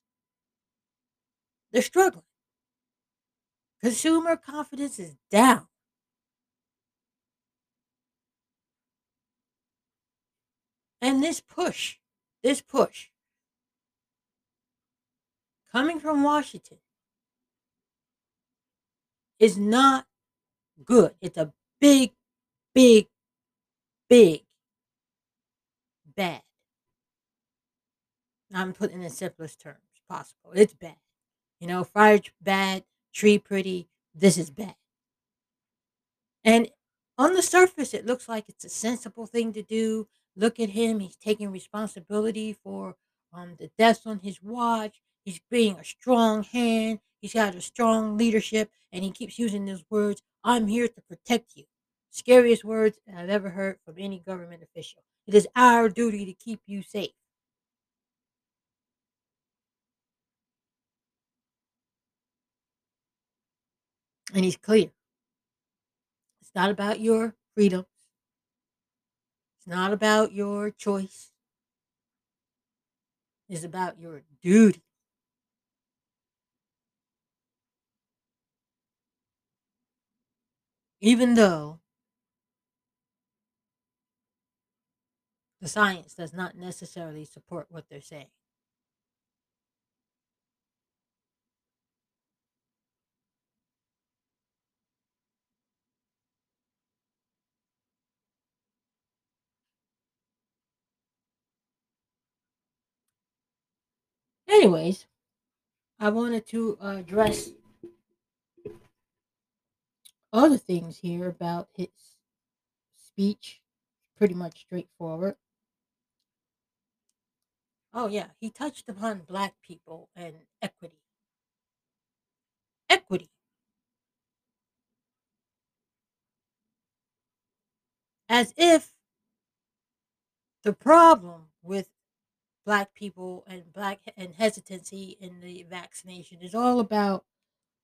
Speaker 1: They're struggling. Consumer confidence is down. And this push, this push coming from Washington is not good. It's a big, big, big bad. I'm putting in the simplest terms possible. It's bad. You know, fire bad, tree pretty. This is bad. And on the surface, it looks like it's a sensible thing to do. Look at him. He's taking responsibility for um, the deaths on his watch. He's being a strong hand. He's got a strong leadership. And he keeps using those words I'm here to protect you. Scariest words I've ever heard from any government official. It is our duty to keep you safe. And he's clear. It's not about your freedom. It's not about your choice. It's about your duty. Even though the science does not necessarily support what they're saying. Anyways, I wanted to address other things here about his speech. Pretty much straightforward. Oh, yeah, he touched upon black people and equity. Equity. As if the problem with black people and black and hesitancy in the vaccination is all about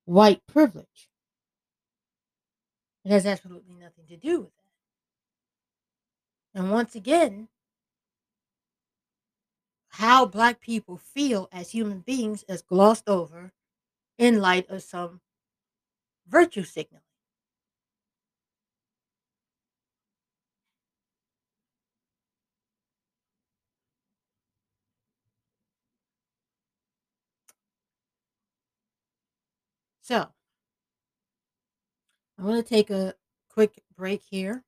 Speaker 1: white privilege. It has absolutely nothing to do with that. And once again, how black people feel as human beings is glossed over in light of some virtue signaling. So, I'm going to take a quick break here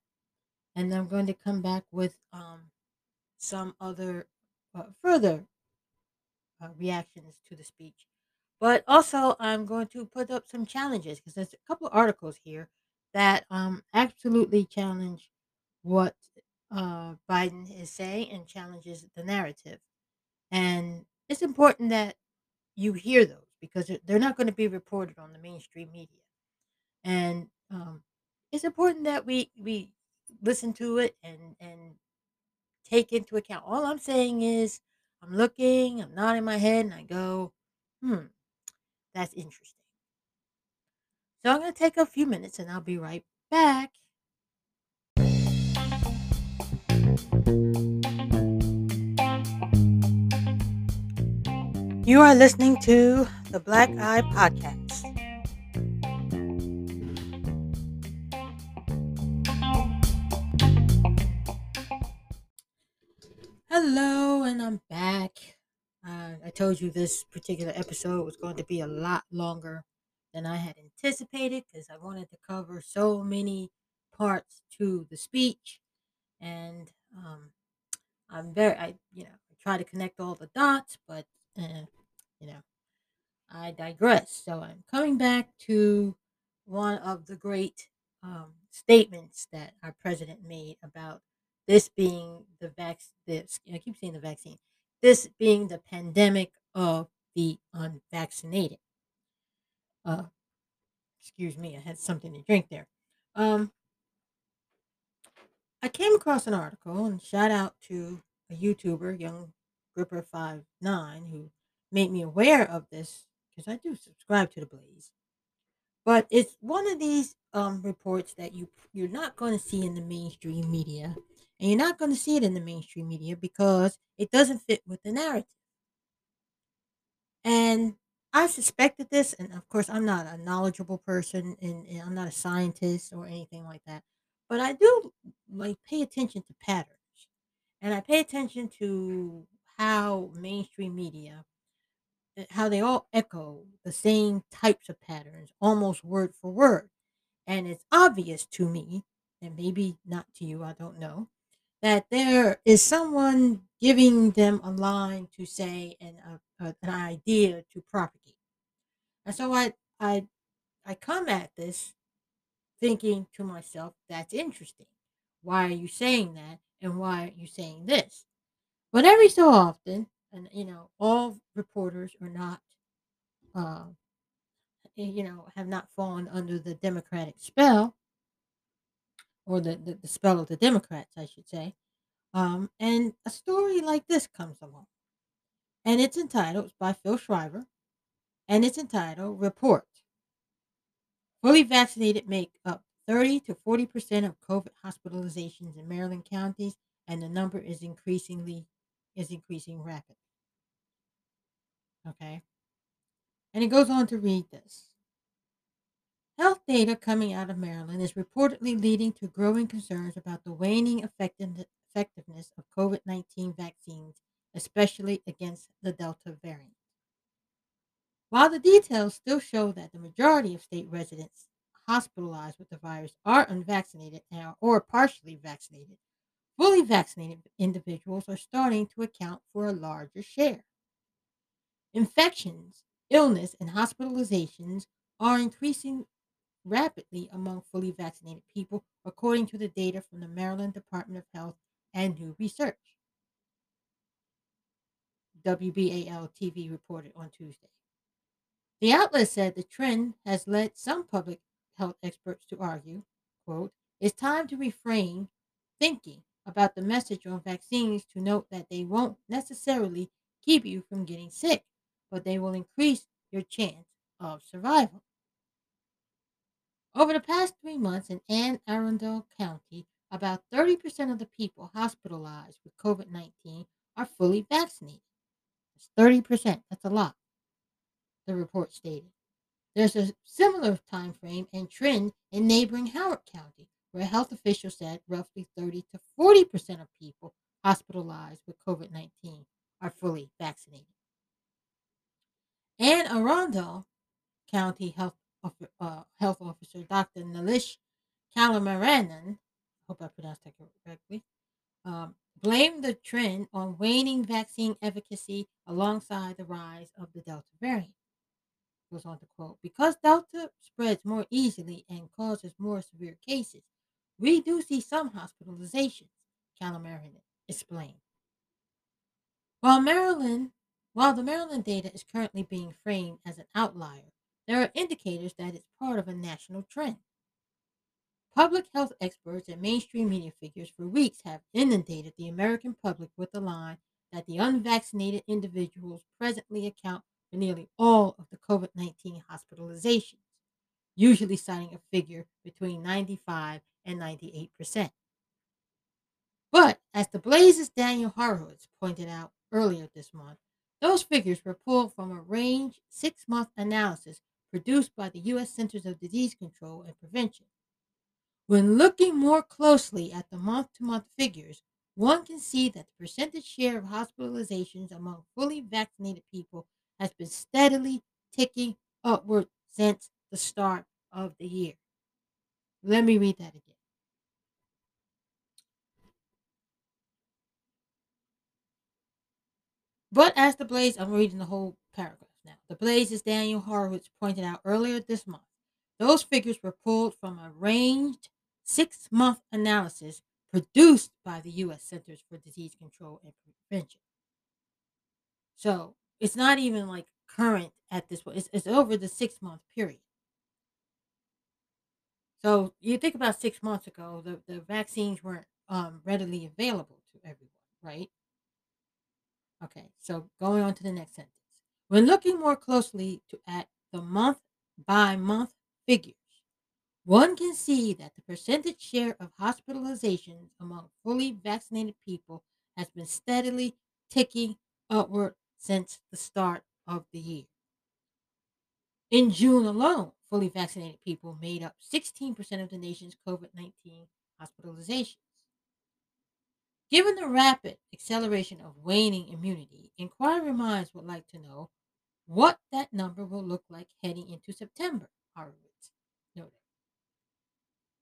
Speaker 1: and I'm going to come back with um, some other uh, further uh, reactions to the speech. But also, I'm going to put up some challenges because there's a couple of articles here that um, absolutely challenge what uh, Biden is saying and challenges the narrative. And it's important that you hear those because they're not going to be reported on the mainstream media. And um, it's important that we we listen to it and and take into account. All I'm saying is, I'm looking, I'm nodding my head, and I go, hmm, that's interesting. So I'm going to take a few minutes and I'll be right back. You are listening to the Black Eye Podcast. Hello, and I'm back. Uh, I told you this particular episode was going to be a lot longer than I had anticipated because I wanted to cover so many parts to the speech, and um, I'm very, I you know, I try to connect all the dots, but uh, you know, I digress. So I'm coming back to one of the great um, statements that our president made about this being the vaccine. This I keep saying the vaccine. This being the pandemic of the unvaccinated. Uh, excuse me, I had something to drink there. Um, I came across an article and shout out to a YouTuber, Young Gripper Five Nine, who made me aware of this because I do subscribe to the Blaze. But it's one of these um, reports that you you're not going to see in the mainstream media, and you're not going to see it in the mainstream media because it doesn't fit with the narrative. And I suspected this, and of course, I'm not a knowledgeable person, and, and I'm not a scientist or anything like that. But I do like pay attention to patterns, and I pay attention to how mainstream media, Eh, how they all echo the same types of patterns, almost word for word. And it's obvious to me, and maybe not to you, I don't know, that there is someone giving them a line to say and a, a, an idea to propagate. And so I, I, I come at this thinking to myself, that's interesting. Why are you saying that? And why are you saying this? But every so often, and you know, all reporters are not, uh, you know, have not fallen under the Democratic spell or the, the, the spell of the Democrats, I should say. Um, and a story like this comes along. And it's entitled, it's by Phil Schreiber, and it's entitled Report. Fully vaccinated make up 30 to 40% of COVID hospitalizations in Maryland counties, and the number is increasingly is increasing rapidly. Okay. And it goes on to read this. Health data coming out of Maryland is reportedly leading to growing concerns about the waning effectiveness of COVID 19 vaccines, especially against the Delta variant. While the details still show that the majority of state residents hospitalized with the virus are unvaccinated or partially vaccinated, fully vaccinated individuals are starting to account for a larger share. Infections, illness, and hospitalizations are increasing rapidly among fully vaccinated people, according to the data from the Maryland Department of Health and New Research. WBAL TV reported on Tuesday. The outlet said the trend has led some public health experts to argue, quote, it's time to refrain thinking about the message on vaccines to note that they won't necessarily keep you from getting sick, but they will increase your chance of survival. Over the past three months in Anne Arundel County, about 30% of the people hospitalized with COVID 19 are fully vaccinated. That's 30%. That's a lot, the report stated. There's a similar time frame and trend in neighboring Howard County, where health officials said roughly 30 to 40% of people hospitalized with COVID 19 are fully vaccinated. Anne Arundel County Health, uh, Health Officer Dr. Nalish Kalamaranan hope I pronounced that correctly, um, blamed the trend on waning vaccine efficacy alongside the rise of the Delta variant. Goes on to quote, because Delta spreads more easily and causes more severe cases, we do see some hospitalizations, Calamari explained. While Maryland, while the Maryland data is currently being framed as an outlier, there are indicators that it's part of a national trend. Public health experts and mainstream media figures for weeks have inundated the American public with the line that the unvaccinated individuals presently account for nearly all of the COVID 19 hospitalizations. usually citing a figure between 95 and 98%. But as the Blaze's Daniel Horowitz pointed out earlier this month, those figures were pulled from a range six month analysis produced by the U.S. Centers of Disease Control and Prevention. When looking more closely at the month to month figures, one can see that the percentage share of hospitalizations among fully vaccinated people has been steadily ticking upward since the start of the year. Let me read that again. But as the Blaze, I'm reading the whole paragraph now. The Blaze's Daniel Horowitz pointed out earlier this month, those figures were pulled from a ranged six month analysis produced by the U.S. Centers for Disease Control and Prevention. So it's not even like current at this point, it's, it's over the six month period. So you think about six months ago, the, the vaccines weren't um, readily available to everyone, right? Okay, so going on to the next sentence. When looking more closely to, at the month by month figures, one can see that the percentage share of hospitalizations among fully vaccinated people has been steadily ticking upward since the start of the year. In June alone, fully vaccinated people made up 16% of the nation's COVID 19 hospitalizations. Given the rapid acceleration of waning immunity, Inquiry Minds would like to know what that number will look like heading into September, Horowitz noted.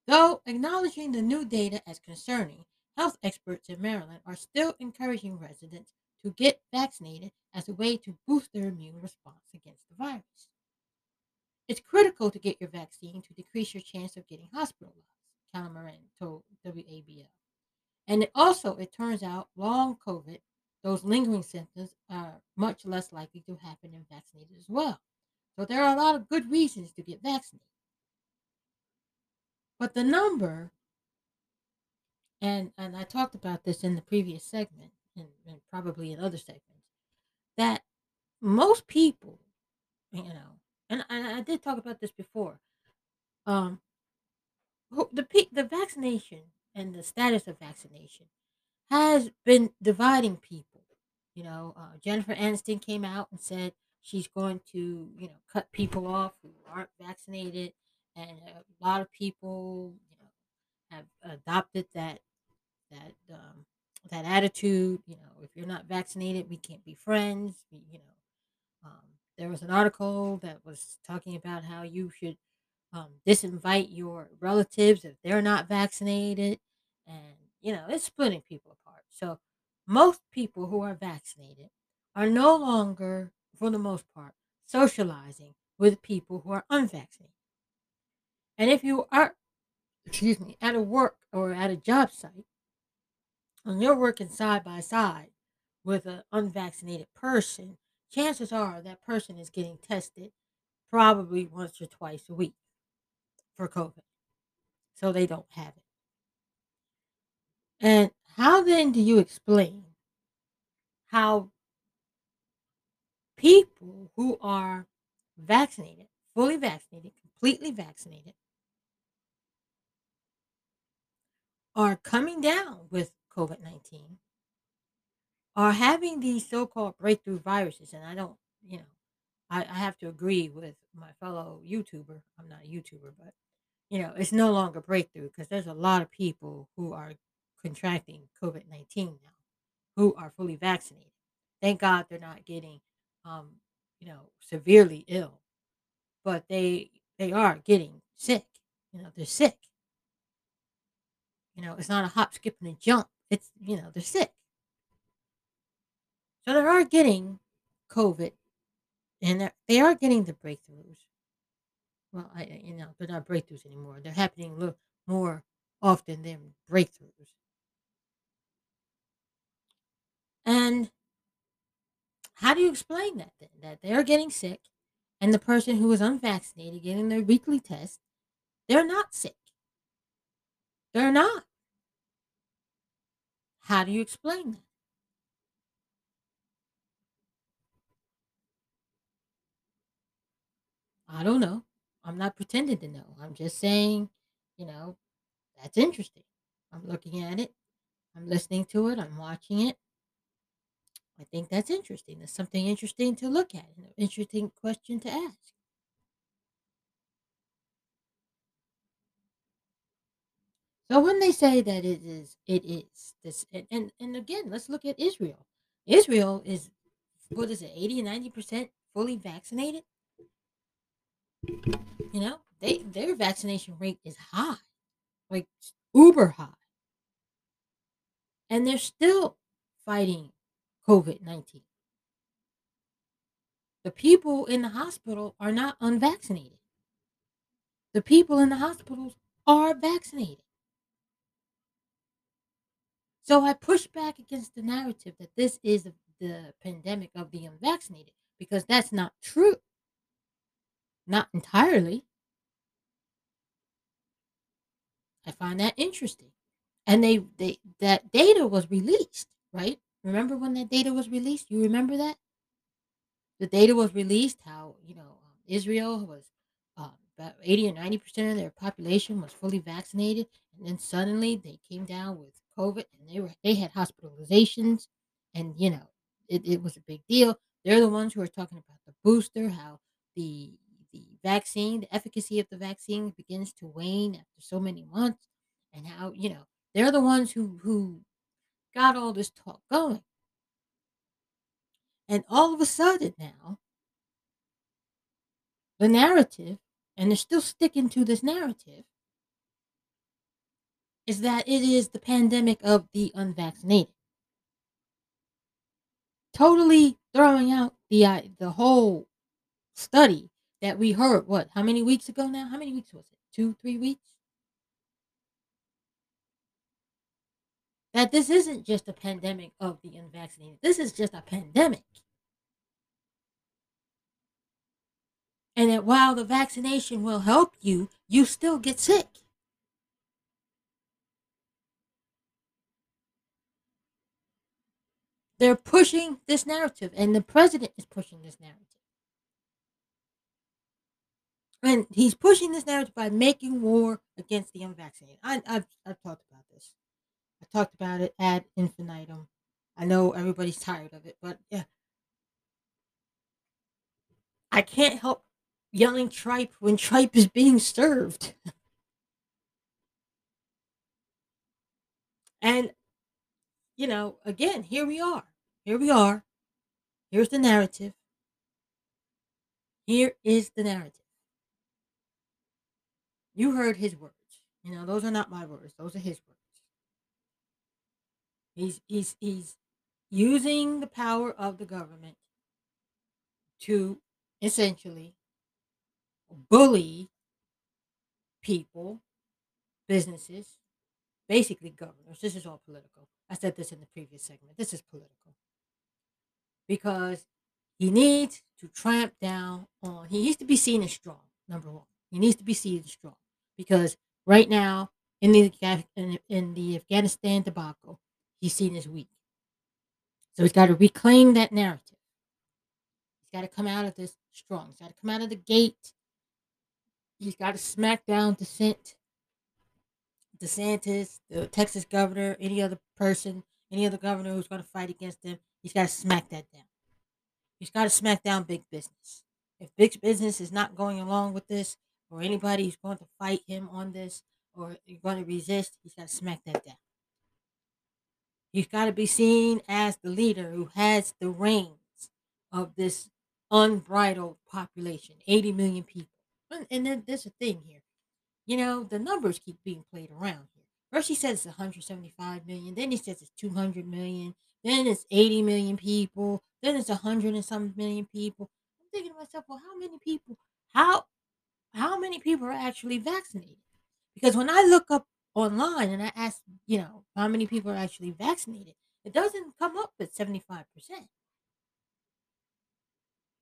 Speaker 1: Though acknowledging the new data as concerning, health experts in Maryland are still encouraging residents to get vaccinated as a way to boost their immune response against the virus. It's critical to get your vaccine to decrease your chance of getting hospitalized, Calamarian told WBAL. And it also, it turns out, long COVID, those lingering symptoms are much less likely to happen in vaccinated as well. So there are a lot of good reasons to get vaccinated. But the number, and and I talked about this in the previous segment, and, and probably in other segments, that most people, you know, and, and I did talk about this before, um, the the vaccination and the status of vaccination has been dividing people. You know, uh, Jennifer Aniston came out and said she's going to, you know, cut people off who aren't vaccinated, and a lot of people, you know, have adopted that that um, that attitude. You know, if you're not vaccinated, we can't be friends. We, you know, um, there was an article that was talking about how you should um, disinvite your relatives if they're not vaccinated and you know it's splitting people apart. So most people who are vaccinated are no longer for the most part socializing with people who are unvaccinated. And if you are excuse me at a work or at a job site and you're working side by side with an unvaccinated person chances are that person is getting tested probably once or twice a week for covid. So they don't have it and how then do you explain how people who are vaccinated, fully vaccinated, completely vaccinated, are coming down with COVID 19, are having these so called breakthrough viruses? And I don't, you know, I, I have to agree with my fellow YouTuber. I'm not a YouTuber, but, you know, it's no longer breakthrough because there's a lot of people who are contracting COVID 19 now who are fully vaccinated. Thank God they're not getting, um, you know, severely ill, but they they are getting sick. You know, they're sick. You know, it's not a hop, skip, and a jump. It's you know they're sick. So they are getting COVID, and they are getting the breakthroughs. Well, I you know they're not breakthroughs anymore. They're happening more often than breakthroughs. And how do you explain that then? That they're getting sick and the person who is unvaccinated getting their weekly test, they're not sick. They're not. How do you explain that? I don't know. I'm not pretending to know. I'm just saying, you know, that's interesting. I'm looking at it. I'm listening to it. I'm watching it. I think that's interesting. That's something interesting to look at, an interesting question to ask. So when they say that it is, it is this, and and, again, let's look at Israel. Israel is what is it, eighty and ninety percent fully vaccinated? You know, they their vaccination rate is high, like uber high, and they're still fighting COVID nineteen. The people in the hospital are not unvaccinated. The people in the hospitals are vaccinated. So I push back against the narrative that this is the pandemic of the unvaccinated because that's not true. Not entirely. I find that interesting. And they, they that data was released, right? Remember when that data was released? You remember that? The data was released how, you know, um, Israel was um, about 80 or 90% of their population was fully vaccinated. And then suddenly they came down with COVID and they were they had hospitalizations and you know, it, it was a big deal. They're the ones who are talking about the booster, how the the vaccine, the efficacy of the vaccine begins to wane after so many months, and how, you know, they're the ones who who got all this talk going. And all of a sudden now, the narrative, and they're still sticking to this narrative, is that it is the pandemic of the unvaccinated. Totally throwing out the uh, the whole study that we heard. What? How many weeks ago now? How many weeks was it? Two, three weeks. That this isn't just a pandemic of the unvaccinated. This is just a pandemic. And that while the vaccination will help you, you still get sick. They're pushing this narrative, and the president is pushing this narrative. And he's pushing this narrative by making war against the unvaccinated. I, have I've talked about this. I talked about it ad infinitum. I know everybody's tired of it, but yeah. I can't help yelling tripe when tripe is being served. and you know, again, here we are. Here we are. Here's the narrative. Here is the narrative. You heard his words. You know, those are not my words. Those are his words. He's he's he's using the power of the government to essentially bully people, businesses, basically governors. This is all political. I said this in the previous segment. This is political. Because he needs to tramp down on, he needs to be seen as strong, number one. He needs to be seen as strong. Because right now, in the, in, in the Afghanistan debacle, he's seen as weak. So he's got to reclaim that narrative. He's got to come out of this strong. He's got to come out of the gate. He's got to smack down dissent DeSantis, the Texas governor, any other person, any other governor who's going to fight against him, he's got to smack that down. He's got to smack down big business. If big business is not going along with this, or anybody who's going to fight him on this, or going to resist, he's got to smack that down. He's got to be seen as the leader who has the reins of this unbridled population 80 million people. And then there's a thing here you know, the numbers keep being played around here. First he says it's 175 million, then he says it's 200 million, then it's 80 million people, then it's 100 and some million people. I'm thinking to myself, well, how many people, how, how many people are actually vaccinated? Because when I look up online and I ask, you know, how many people are actually vaccinated, it doesn't come up at 75%.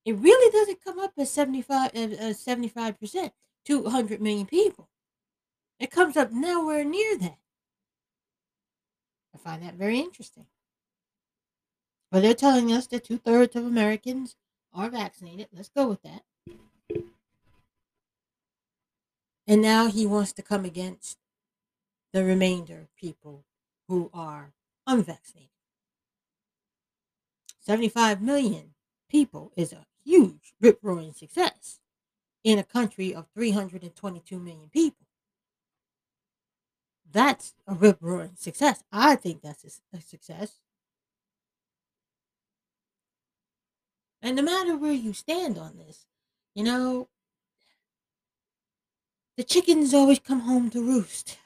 Speaker 1: It really doesn't come up at 75, uh, 75%, 200 million people. It comes up nowhere near that. I find that very interesting. But they're telling us that two thirds of Americans are vaccinated. Let's go with that. And now he wants to come against the remainder of people who are unvaccinated. 75 million people is a huge rip roaring success in a country of 322 million people. That's a rip roaring success. I think that's a, a success. And no matter where you stand on this, you know, the chickens always come home to roost.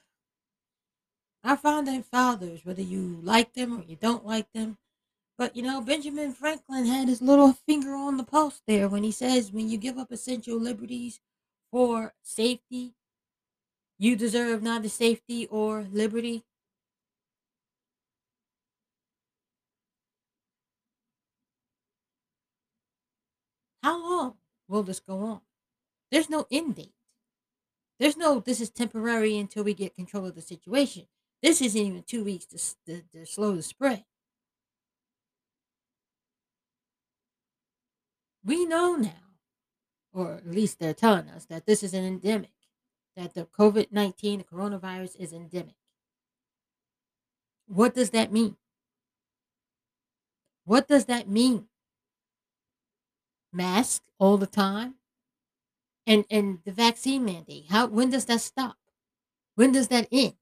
Speaker 1: Our founding fathers, whether you like them or you don't like them, but you know, Benjamin Franklin had his little finger on the pulse there when he says, when you give up essential liberties for safety, you deserve neither safety or liberty. How long will this go on? There's no end date. There's no, this is temporary until we get control of the situation. This isn't even two weeks to, to, to slow the spread. We know now, or at least they're telling us, that this is an endemic, that the COVID 19, the coronavirus is endemic. What does that mean? What does that mean? Mask all the time? And and the vaccine mandate, how when does that stop? When does that end?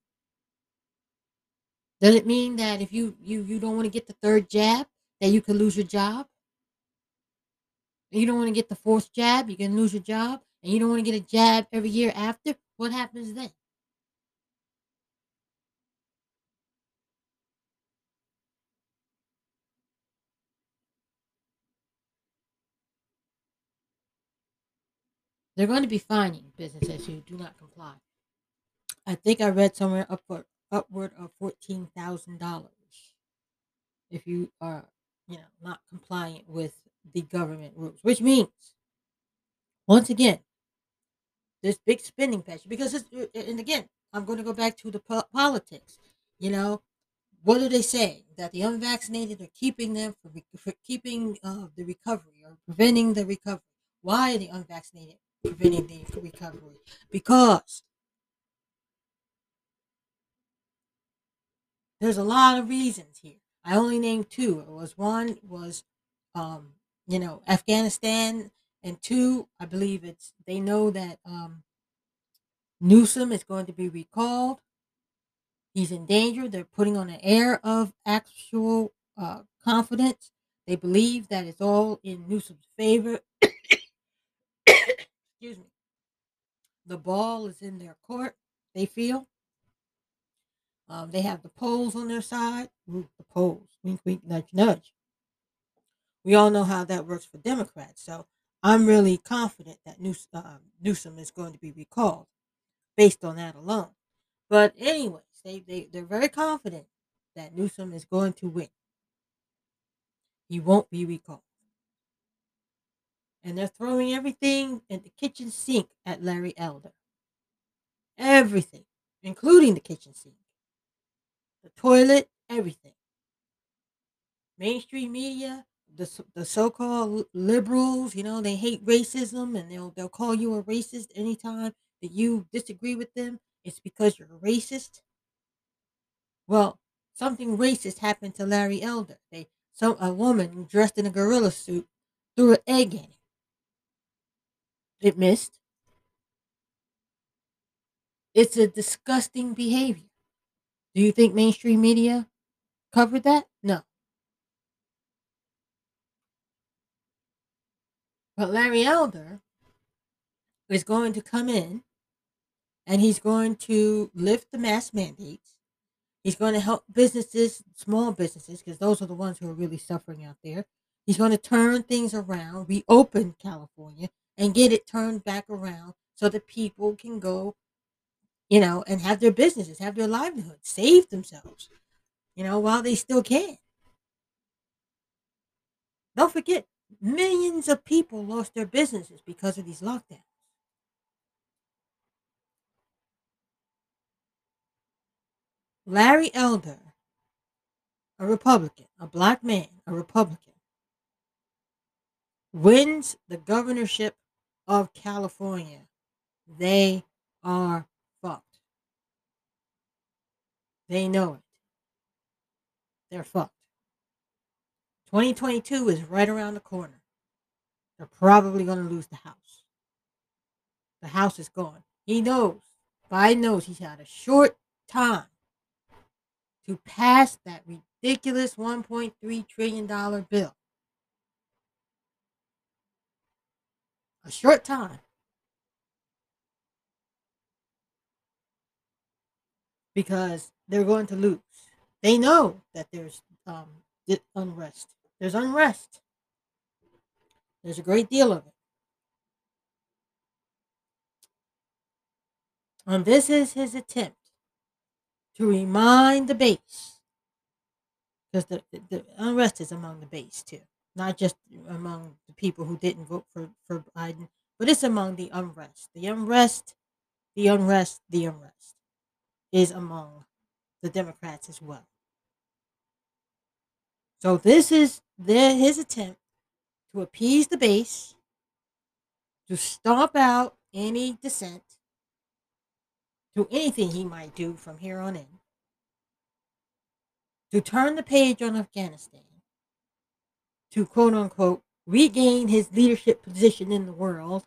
Speaker 1: Does it mean that if you you you don't want to get the third jab, that you could lose your job? You don't want to get the fourth jab, you can lose your job, and you don't want to get a jab every year after. What happens then? They're going to be fining businesses who do not comply. I think I read somewhere upward upward of fourteen thousand dollars if you are, you know, not compliant with the government rules. Which means, once again, this big spending pressure. Because it's, uh, and again, I'm going to go back to the po- politics. You know, what do they say that the unvaccinated are keeping them for, for keeping uh, the recovery or preventing the recovery? Why are the unvaccinated preventing the recovery? Because there's a lot of reasons here. I only named two. It was one was, um, you know, Afghanistan, and two, I believe it's they know that um, Newsom is going to be recalled. He's in danger. They're putting on an air of actual uh, confidence. They believe that it's all in Newsom's favor. Excuse me. The ball is in their court, they feel. Um, they have the polls on their side. Ooh, the polls. Wink, wink, nudge, nudge. We all know how that works for Democrats. So I'm really confident that News, uh, Newsom is going to be recalled based on that alone. But anyways, they, they, they're very confident that Newsom is going to win. He won't be recalled. And they're throwing everything in the kitchen sink at Larry Elder. Everything, including the kitchen sink the toilet, everything. Mainstream media, the, the so-called liberals, you know, they hate racism and they'll they'll call you a racist anytime that you disagree with them. It's because you're a racist. Well, something racist happened to Larry Elder. They some a woman dressed in a gorilla suit threw an egg at him. It missed. It's a disgusting behavior. Do you think mainstream media covered that? No. But Larry Elder is going to come in and he's going to lift the mask mandates. He's going to help businesses, small businesses, because those are the ones who are really suffering out there. He's going to turn things around, reopen California, and get it turned back around so that people can go you know, and have their businesses, have their livelihood, save themselves, you know, while they still can. Don't forget, millions of people lost their businesses because of these lockdowns. Larry Elder, a Republican, a black man, a Republican, wins the governorship of California. They are. They know it. They're fucked. 2022 is right around the corner. They're probably going to lose the House. The House is gone. He knows. Biden knows he's had a short time to pass that ridiculous $1.3 trillion bill. A short time. Because they're going to lose. They know that there's um, unrest. There's unrest. There's a great deal of it. And this is his attempt to remind the base, because the, the, the, unrest is among the base too, not just among the people who didn't vote for, for Biden, but it's among the unrest. The unrest, the unrest, the unrest is among the Democrats as well. So this is their, his attempt to appease the base, to stomp out any dissent, to anything he might do from here on in, to turn the page on Afghanistan, to quote unquote regain his leadership position in the world,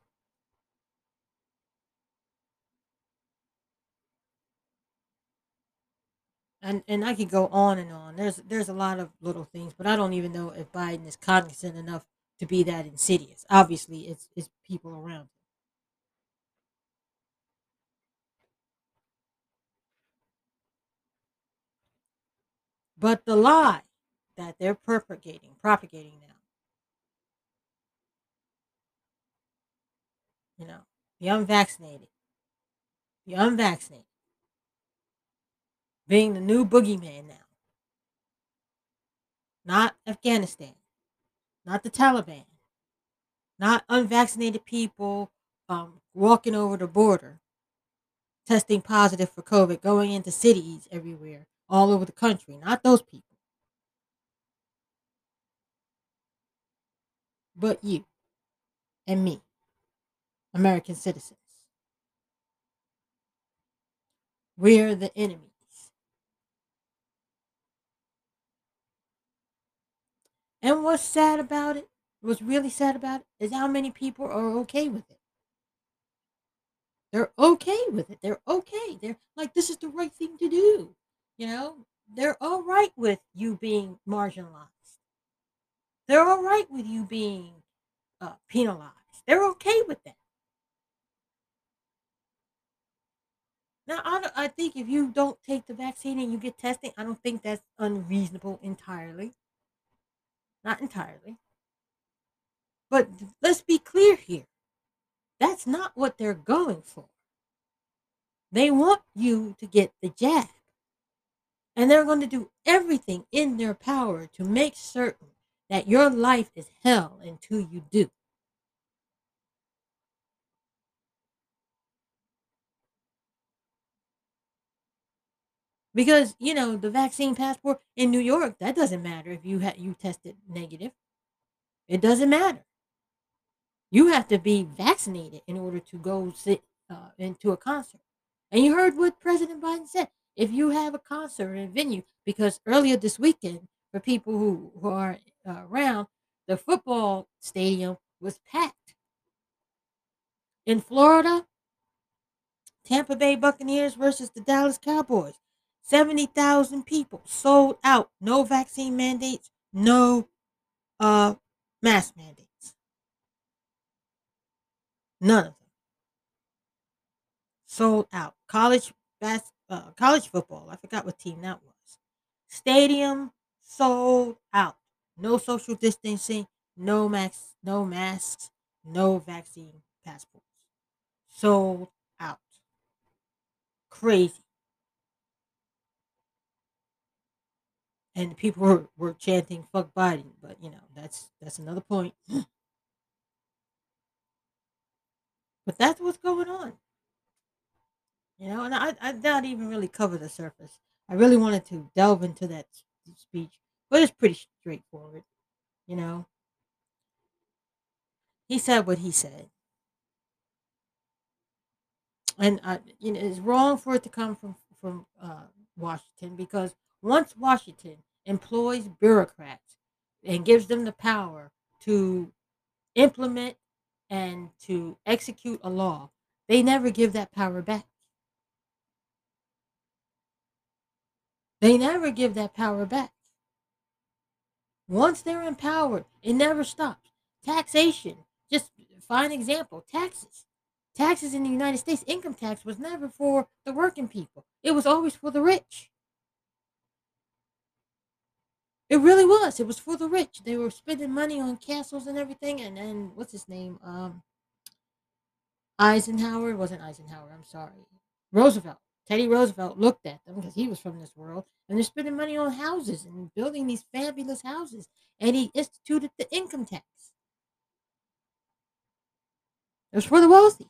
Speaker 1: and and I could go on and on. There's there's a lot of little things, but I don't even know if Biden is cognizant enough to be that insidious. Obviously, it's it's people around him. But the lie that they're propagating, propagating now, you know, the unvaccinated, the unvaccinated, being the new boogeyman now. Not Afghanistan, not the Taliban, not unvaccinated people um, walking over the border, testing positive for COVID, going into cities everywhere, all over the country. Not those people. But you and me, American citizens. We're the enemy. And what's sad about it, what's really sad about it, is how many people are okay with it. They're okay with it. They're okay. They're like, this is the right thing to do. You know, they're all right with you being marginalized. They're all right with you being uh, penalized. They're okay with that. Now, I, I think if you don't take the vaccine and you get testing, I don't think that's unreasonable entirely. Not entirely. But let's be clear here. That's not what they're going for. They want you to get the jab. And they're going to do everything in their power to make certain that your life is hell until you do. Because you know the vaccine passport in New York, that doesn't matter if you had you tested negative. It doesn't matter. You have to be vaccinated in order to go sit uh, into a concert. And you heard what President Biden said. If you have a concert in a venue, because earlier this weekend, for people who, who are uh, around, the football stadium was packed. In Florida, Tampa Bay Buccaneers versus the Dallas Cowboys. 70,000 people sold out. No vaccine mandates, no uh, mask mandates. None of them. Sold out. College bas- uh, college football. I forgot what team that was. Stadium sold out. No social distancing, no max, no masks, no vaccine passports. Sold out. Crazy. And people were, were chanting "fuck Biden," but you know that's that's another point. but that's what's going on, you know. And I I not even really cover the surface. I really wanted to delve into that speech, but it's pretty straightforward, you know. He said what he said. and uh, you know it's wrong for it to come from from uh, Washington because once Washington employs bureaucrats and gives them the power to implement and to execute a law, they never give that power back. They never give that power back. Once they're empowered, it never stops. Taxation, just fine example, taxes. Taxes in the United States, income tax was never for the working people. It was always for the rich. It really was. It was for the rich. They were spending money on castles and everything. And then what's his name? Um, Eisenhower. It wasn't Eisenhower. I'm sorry. Roosevelt. Teddy Roosevelt looked at them because he was from this world, and they're spending money on houses and building these fabulous houses. And he instituted the income tax. It was for the wealthy.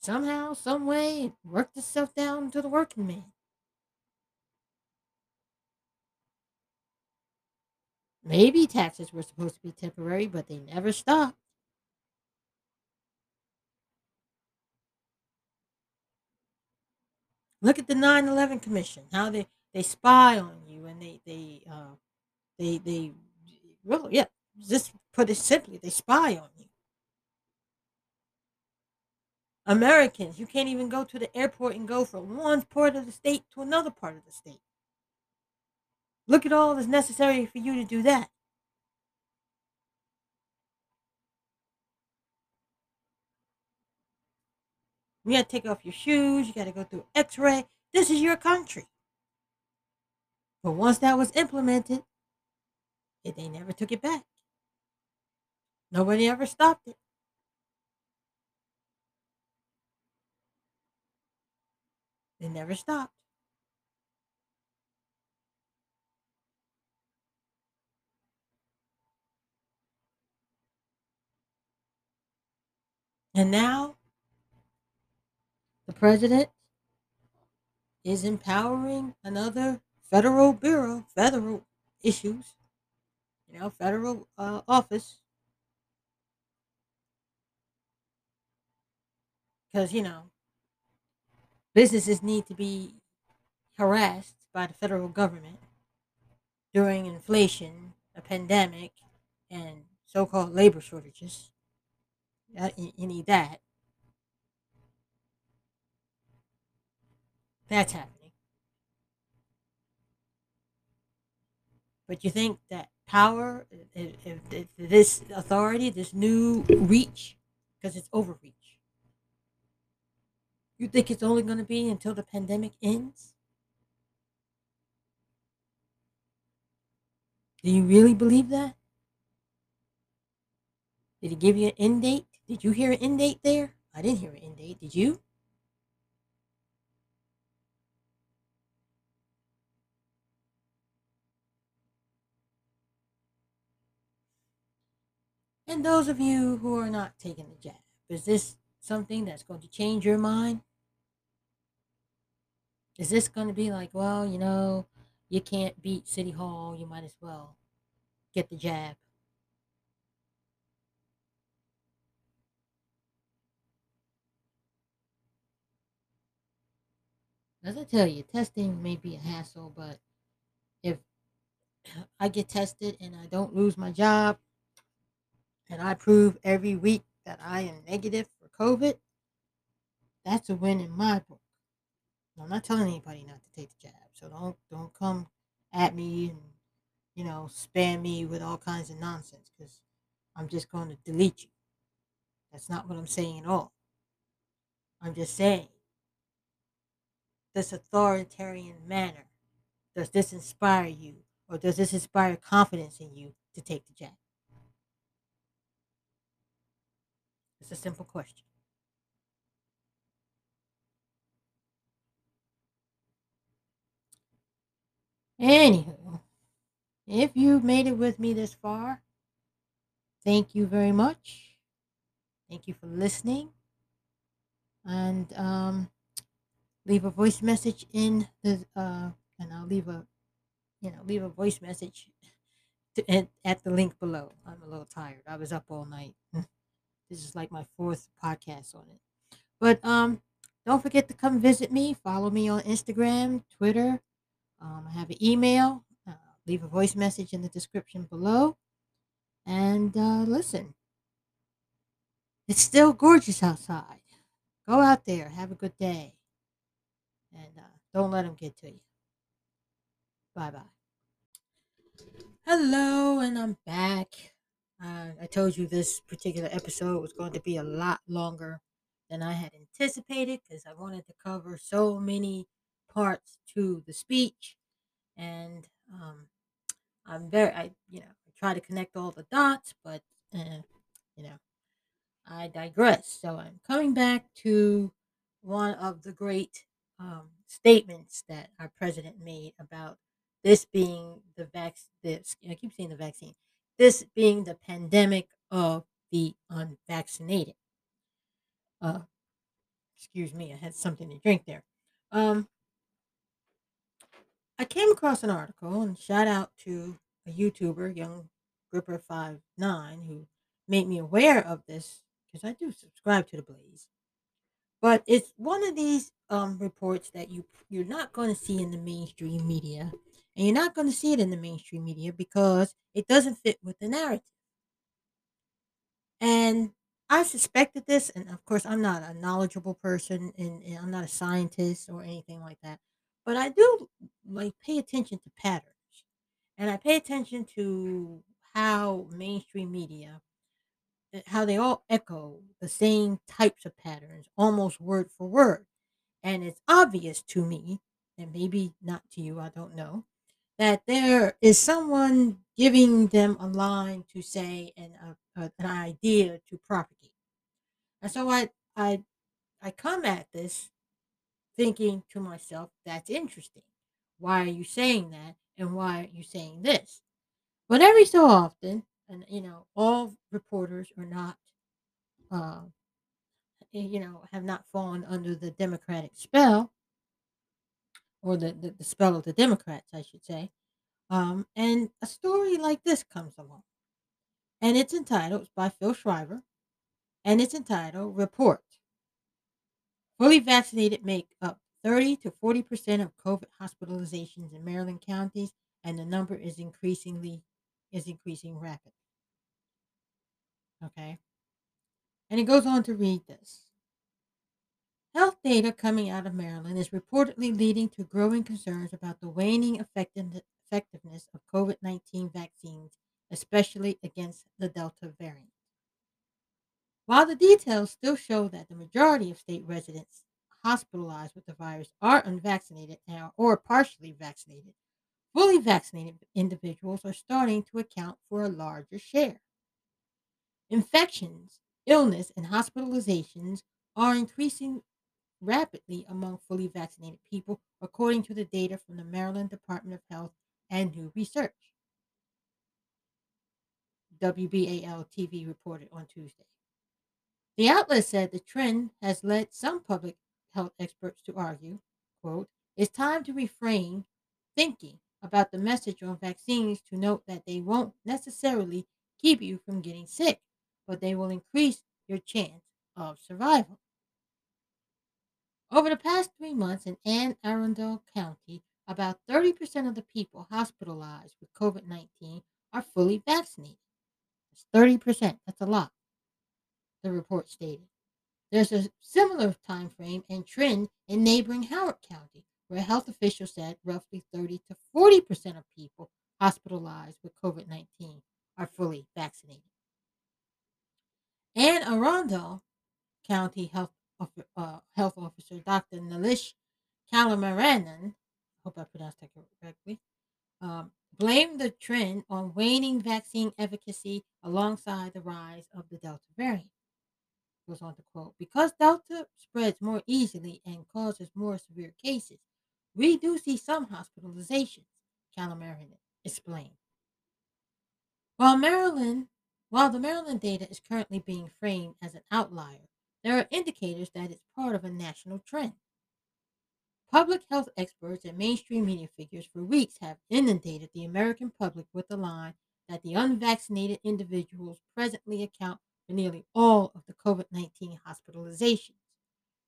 Speaker 1: Somehow, some way, it worked itself down to the working man. Maybe taxes were supposed to be temporary, but they never stopped. Look at the 9/11 Commission. How they they spy on you and they they uh, they they well yeah. Just put it simply, they spy on you. Americans, you can't even go to the airport and go from one part of the state to another part of the state. Look at all that's necessary for you to do that. You got to take off your shoes. You got to go through x ray. This is your country. But once that was implemented, it, they never took it back. Nobody ever stopped it. They never stopped. And now the president is empowering another federal bureau, federal issues, you know, federal uh, office. Because, you know, businesses need to be harassed by the federal government during inflation, a pandemic, and so called labor shortages. Uh, you, you need that. That's happening. But you think that power, if, if, if this authority, this new reach, because it's overreach, you think it's only going to be until the pandemic ends? Do you really believe that? Did he give you an end date? Did you hear an end date there? I didn't hear an end date. Did you? And those of you who are not taking the jab, is this something that's going to change your mind? Is this going to be like, well, you know, you can't beat City Hall, you might as well get the jab? As I tell you, testing may be a hassle, but if I get tested and I don't lose my job, and I prove every week that I am negative for COVID, that's a win in my book. I'm not telling anybody not to take the jab, so don't don't come at me and you know spam me with all kinds of nonsense because I'm just going to delete you. That's not what I'm saying at all. I'm just saying this authoritarian manner. Does this inspire you, or does this inspire confidence in you to take the jab? It's a simple question. Anywho, if you've made it with me this far, thank you very much. Thank you for listening. And um, leave a voice message in the uh, and I'll leave a you know leave a voice message to, at, at the link below. I'm a little tired. I was up all night. This is like my fourth podcast on it. But um, don't forget to come visit me. Follow me on Instagram, Twitter. Um, I have an email. Uh, leave a voice message in the description below. And uh, listen, it's still gorgeous outside. Go out there, have a good day, and uh, don't let them get to you. Bye bye. Hello, and I'm back. Uh, I told you this particular episode was going to be a lot longer than I had anticipated because I wanted to cover so many parts to the speech, and um, I'm very, I you know, I try to connect all the dots, but uh, you know, I digress. So I'm coming back to one of the great um, statements that our president made about this being the vac. This I keep saying the vaccine. This being the pandemic of the unvaccinated. Uh, excuse me, I had something to drink there. Um, I came across an article and shout out to a YouTuber, Young Gripper Five Nine, who made me aware of this because I do subscribe to the Blaze. But it's one of these um, reports that you you're not going to see in the mainstream media, and you're not going to see it in the mainstream media because it doesn't fit with the narrative. And I suspected this, and of course, I'm not a knowledgeable person, and, and I'm not a scientist or anything like that. But I do like pay attention to patterns, and I pay attention to how mainstream media, Uh, how they all echo the same types of patterns, almost word for word. And it's obvious to me, and maybe not to you, I don't know, that there is someone giving them a line to say and a, a, an idea to propagate. And so I, I, I come at this thinking to myself, that's interesting. Why are you saying that? And why are you saying this? But every so often, and you know, all reporters are not, uh, you know, have not fallen under the Democratic spell or the, the, the spell of the Democrats, I should say. Um, and a story like this comes along. And it's entitled, it's by Phil Schreiber, and it's entitled Report. Fully vaccinated make up 30 to 40% of COVID hospitalizations in Maryland counties, and the number is increasingly is increasing rapidly. Okay. And it goes on to read this. Health data coming out of Maryland is reportedly leading to growing concerns about the waning effectiveness of COVID 19 vaccines, especially against the Delta variant. While the details still show that the majority of state residents hospitalized with the virus are unvaccinated or partially vaccinated, fully vaccinated individuals are starting to account for a larger share. Infections, illness, and hospitalizations are increasing rapidly among fully vaccinated people, according to the data from the Maryland Department of Health and New Research. WBAL TV reported on Tuesday. The outlet said the trend has led some public health experts to argue, quote, it's time to refrain thinking about the message on vaccines to note that they won't necessarily keep you from getting sick, but they will increase your chance of survival. Over the past three months in Anne Arundel County, about 30% of the people hospitalized with COVID 19 are fully vaccinated. That's 30%. That's a lot, the report stated. There's a similar time frame and trend in neighboring Howard County, where health officials said roughly 30 to 40% of people hospitalized with COVID 19 are fully vaccinated. Anne Arundel County Health uh, Health Officer Dr. Nalish Kalamaranan, I hope I pronounced that correctly, um, blamed the trend on waning vaccine efficacy alongside the rise of the Delta variant. Goes on to quote, because Delta spreads more easily and causes more severe cases, we do see some hospitalizations, Calamarian explained. While Maryland, while the Maryland data is currently being framed as an outlier, there are indicators that it's part of a national trend. Public health experts and mainstream media figures for weeks have inundated the American public with the line that the unvaccinated individuals presently account for nearly all of the COVID 19 hospitalizations.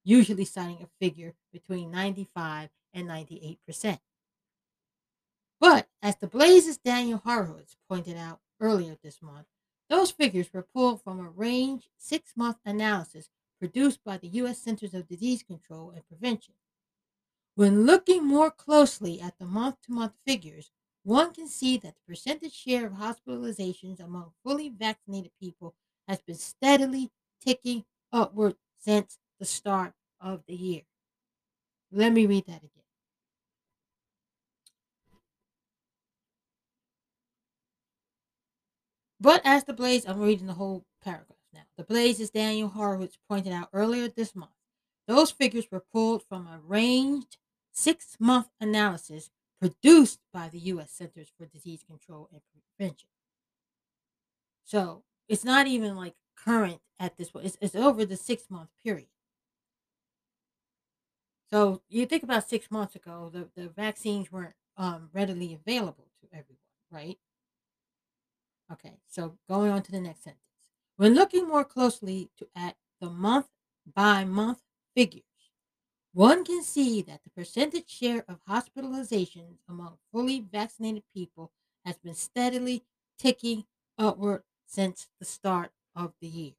Speaker 1: usually citing a figure between 95 and 98%. But as the Blaze's Daniel Horowitz pointed out earlier this month, those figures were pulled from a range six month analysis produced by the U.S. Centers of Disease Control and Prevention. When looking more closely at the month to month figures, one can see that the percentage share of hospitalizations among fully vaccinated people has been steadily ticking upward since the start of the year. Let me read that again. But as the Blaze, I'm reading the whole paragraph now. The Blaze's Daniel Horowitz pointed out earlier this month, those figures were pulled from a ranged six month analysis produced by the U.S. Centers for Disease Control and Prevention. So it's not even like current at this point, it's, it's over the six month period. So you think about six months ago, the, the vaccines weren't um, readily available to everyone, right? Okay, so going on to the next sentence. When looking more closely to, at the month by month figures, one can see that the percentage share of hospitalizations among fully vaccinated people has been steadily ticking upward since the start of the year.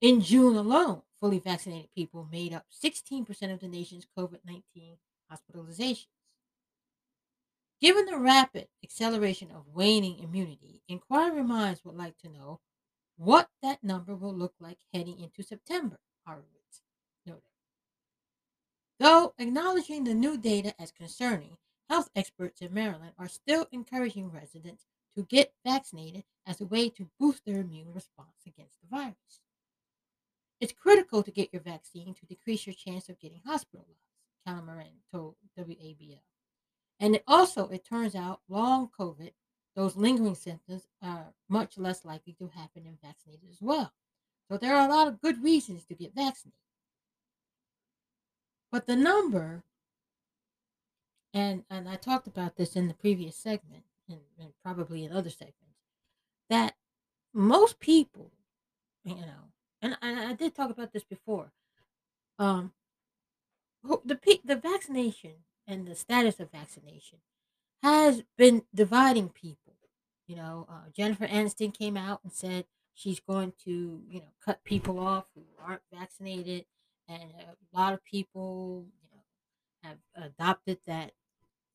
Speaker 1: In June alone, fully vaccinated people made up 16% of the nation's COVID 19 hospitalizations. Given the rapid acceleration of waning immunity, inquiry minds would like to know what that number will look like heading into September, Horowitz noted. Though acknowledging the new data as concerning, health experts in Maryland are still encouraging residents to get vaccinated as a way to boost their immune response against the virus. It's critical to get your vaccine to decrease your chance of getting hospitalized, Calamarian told WBAL. And it also, it turns out, long COVID, those lingering symptoms are much less likely to happen in vaccinated as well. So there are a lot of good reasons to get vaccinated. But the number, and and I talked about this in the previous segment, and, and probably in other segments, that most people, you know, and, I did talk about this before. Um, the the vaccination and the status of vaccination has been dividing people. You know, uh, Jennifer Aniston came out and said she's going to, you know, cut people off who aren't vaccinated, and a lot of people, you know, have adopted that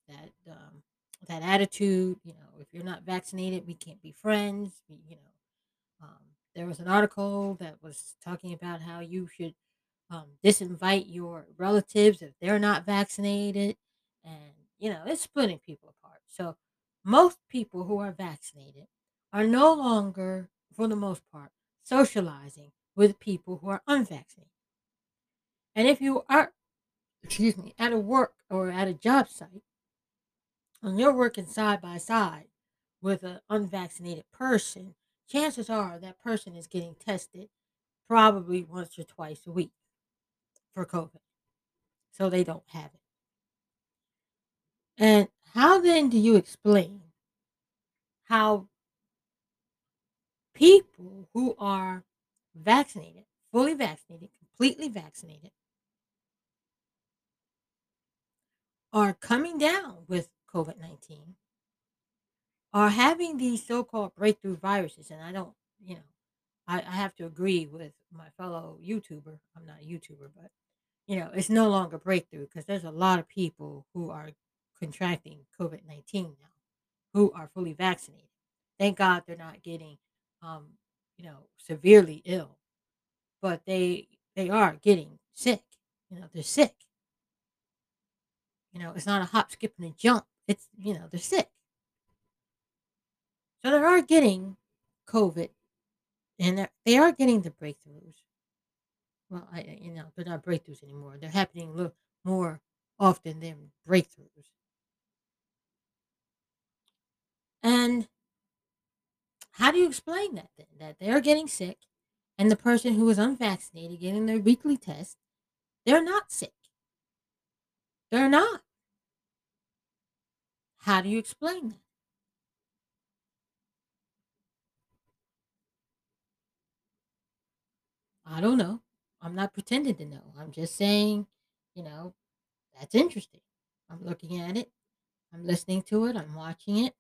Speaker 1: that um, that attitude. You know, if you're not vaccinated, we can't be friends. We, you know, um, there was an article that was talking about how you should um, disinvite your relatives if they're not vaccinated. And, you know, it's splitting people apart. So, most people who are vaccinated are no longer, for the most part, socializing with people who are unvaccinated. And if you are, excuse me, at a work or at a job site, and you're working side by side with an unvaccinated person, chances are that person is getting tested probably once or twice a week for COVID. So they don't have it. And how then do you explain how people who are vaccinated, fully vaccinated, completely vaccinated, are coming down with COVID 19 are having these so-called breakthrough viruses, and I don't, you know, I, I have to agree with my fellow YouTuber. I'm not a YouTuber, but you know, it's no longer breakthrough because there's a lot of people who are contracting COVID nineteen now, who are fully vaccinated. Thank God they're not getting, um, you know, severely ill, but they they are getting sick. You know, they're sick. You know, it's not a hop, skip, and a jump. It's you know, they're sick. So they are getting COVID, and they are getting the breakthroughs. Well, I you know they're not breakthroughs anymore. They're happening a little more often than breakthroughs. And how do you explain that then? That they're getting sick, and the person who is unvaccinated getting their weekly test, they're not sick. They're not. How do you explain that? I don't know. I'm not pretending to know. I'm just saying, you know, that's interesting. I'm looking at it. I'm listening to it. I'm watching it.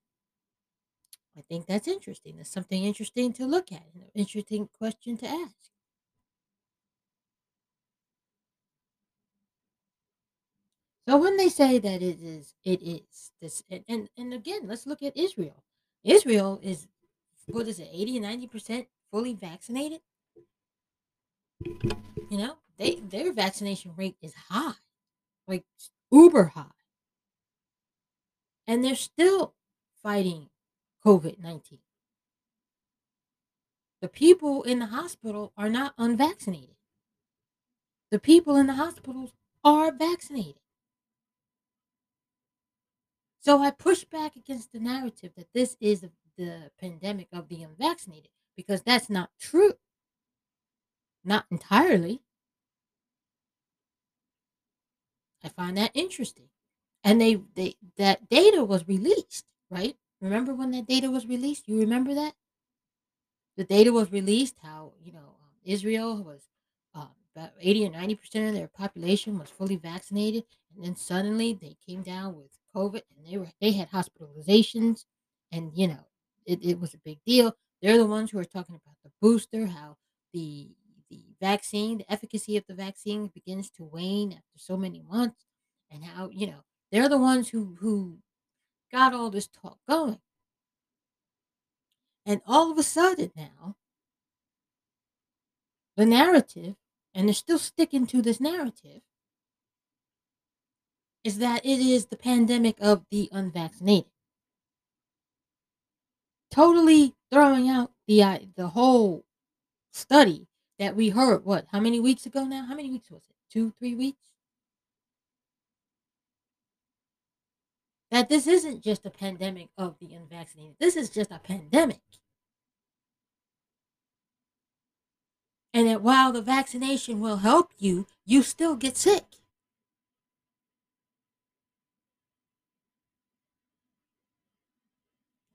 Speaker 1: I think that's interesting. That's something interesting to look at, an interesting question to ask. So when they say that it is, it is this, and and, and again, let's look at Israel. Israel is what is it, eighty ninety percent fully vaccinated? You know, they their vaccination rate is high, like uber high, and they're still fighting COVID nineteen. The people in the hospital are not unvaccinated. The people in the hospitals are vaccinated. So I push back against the narrative that this is the pandemic of the unvaccinated because that's not true. Not entirely. I find that interesting. And they they that data was released, right? Remember when that data was released? You remember that? The data was released how, you know, um, Israel was um, about 80 or 90% of their population was fully vaccinated and then suddenly they came down with COVID and they were they had hospitalizations and you know, it, it was a big deal. They're the ones who are talking about the booster, how the the vaccine, the efficacy of the vaccine begins to wane after so many months, and how, you know, they're the ones who who got all this talk going. And all of a sudden now, the narrative, and they're still sticking to this narrative, is that it is the pandemic of the unvaccinated. Totally throwing out the uh, the whole study that we heard. What? How many weeks ago now? How many weeks was it? Two, three weeks. That this isn't just a pandemic of the unvaccinated. This is just a pandemic. And that while the vaccination will help you, you still get sick.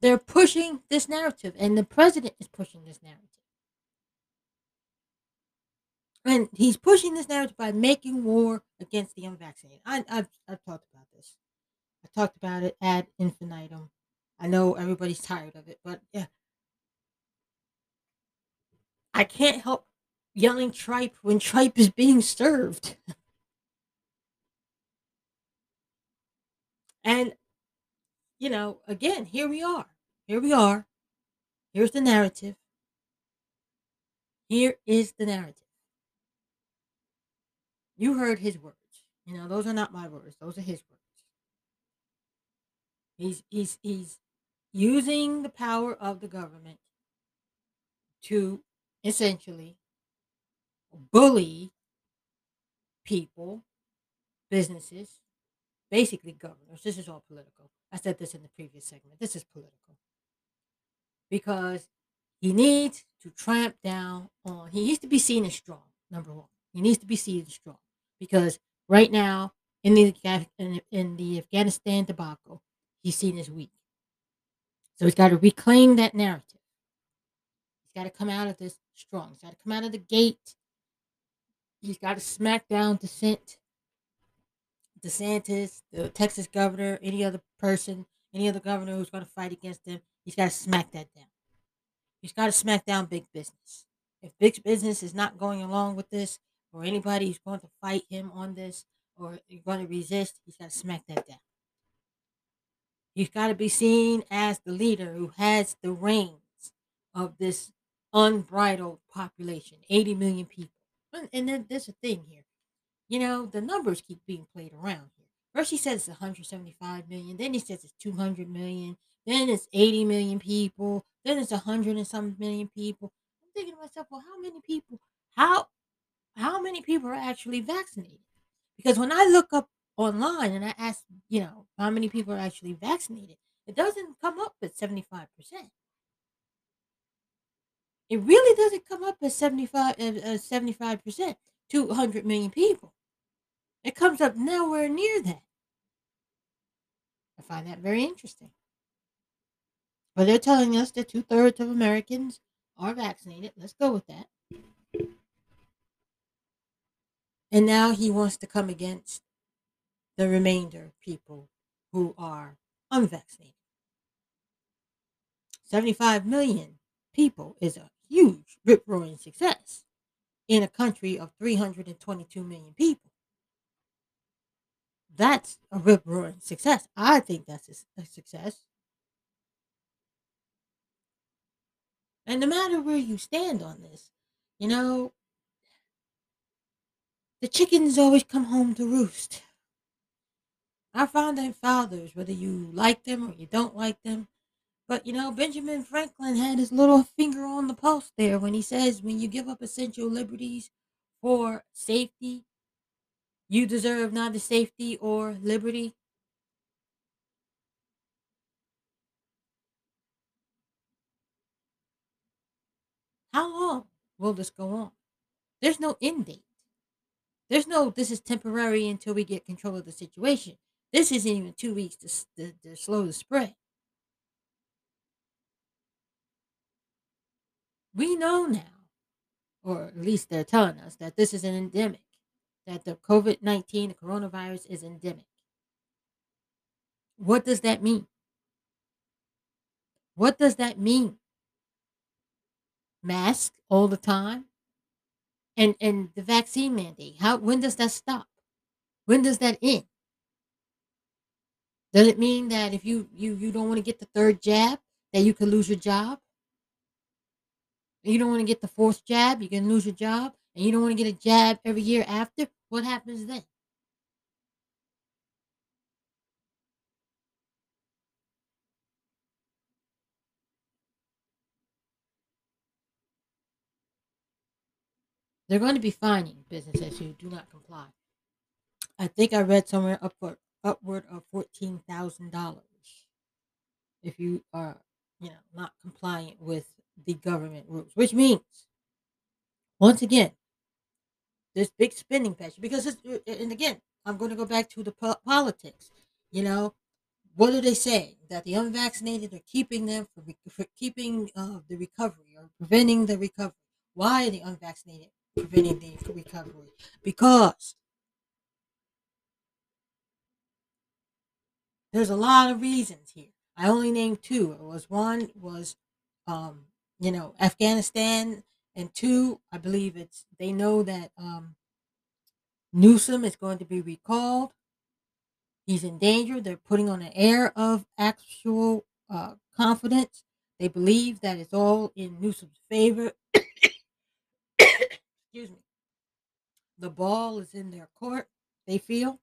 Speaker 1: They're pushing this narrative, and the president is pushing this narrative. And he's pushing this narrative by making war against the unvaccinated. I, have I've talked about this. I talked about it ad infinitum. I know everybody's tired of it, but yeah. I can't help yelling tripe when tripe is being served. and you know, again, here we are. Here we are. Here's the narrative. Here is the narrative. You heard his words. You know, those are not my words. Those are his words. He's he's he's using the power of the government to essentially bully people, businesses, basically governors. This is all political. I said this in the previous segment. This is political. Because he needs to tramp down on, he needs to be seen as strong, number one. He needs to be seen as strong. Because right now, in the, in, in the Afghanistan debacle, he's seen as weak. So he's got to reclaim that narrative. He's got to come out of this strong. He's got to come out of the gate. He's got to smack down dissent DeSantis, the Texas governor, any other person, any other governor who's going to fight against him, he's got to smack that down. He's got to smack down big business. If big business is not going along with this, or anybody who's going to fight him on this, or going to resist, he's got to smack that down. He's got to be seen as the leader who has the reins of this unbridled population 80 million people. And, and then there's a thing here you know, the numbers keep being played around here. First, he says it's 175 million. Then he says it's 200 million. Then it's 80 million people. Then it's 100 and some million people. I'm thinking to myself, well, how many people? How how many people are actually vaccinated? Because when I look up online and I ask, you know, how many people are actually vaccinated, it doesn't come up at 75%. It really doesn't come up at 75 uh, 75%, 200 million people. It comes up nowhere near that. I find that very interesting. But they're telling us that two thirds of Americans are vaccinated. Let's go with that. And now he wants to come against the remainder of people who are unvaccinated. 75 million people is a huge rip roaring success in a country of 322 million people. That's a rip roaring success. I think that's a, a success. And no matter where you stand on this, you know, the chickens always come home to roost. Our founding fathers, whether you like them or you don't like them, but you know, Benjamin Franklin had his little finger on the pulse there when he says, when you give up essential liberties for safety, you deserve neither safety or liberty. How long will this go on? There's no end date. There's no, this is temporary until we get control of the situation. This isn't even two weeks to, to, to slow the spread. We know now, or at least they're telling us, that this is an endemic, that the COVID 19, the coronavirus is endemic. What does that mean? What does that mean? Mask all the time? And and the vaccine mandate, how when does that stop? When does that end? Does it mean that if you you you don't want to get the third jab, that you could lose your job? you don't want to get the fourth jab, you can lose your job, and you don't want to get a jab every year after, what happens then? They're going to be fining businesses who do not comply. I think I read somewhere upward upward of fourteen thousand dollars if you are, you know, not compliant with the government rules, which means, once again, this big spending pressure. Because, it's, uh, and again, I'm going to go back to the po- politics. You know, what do they say? That the unvaccinated are keeping them for, for keeping uh, the recovery or preventing the recovery. Why are the unvaccinated preventing the recovery? Because there's a lot of reasons here. I only named two. It was one was um, you know, Afghanistan, and two, I believe it's they know that um, Newsom is going to be recalled. He's in danger. They're putting on an air of actual uh, confidence. They believe that it's all in Newsom's favor. Excuse me. The ball is in their court, they feel.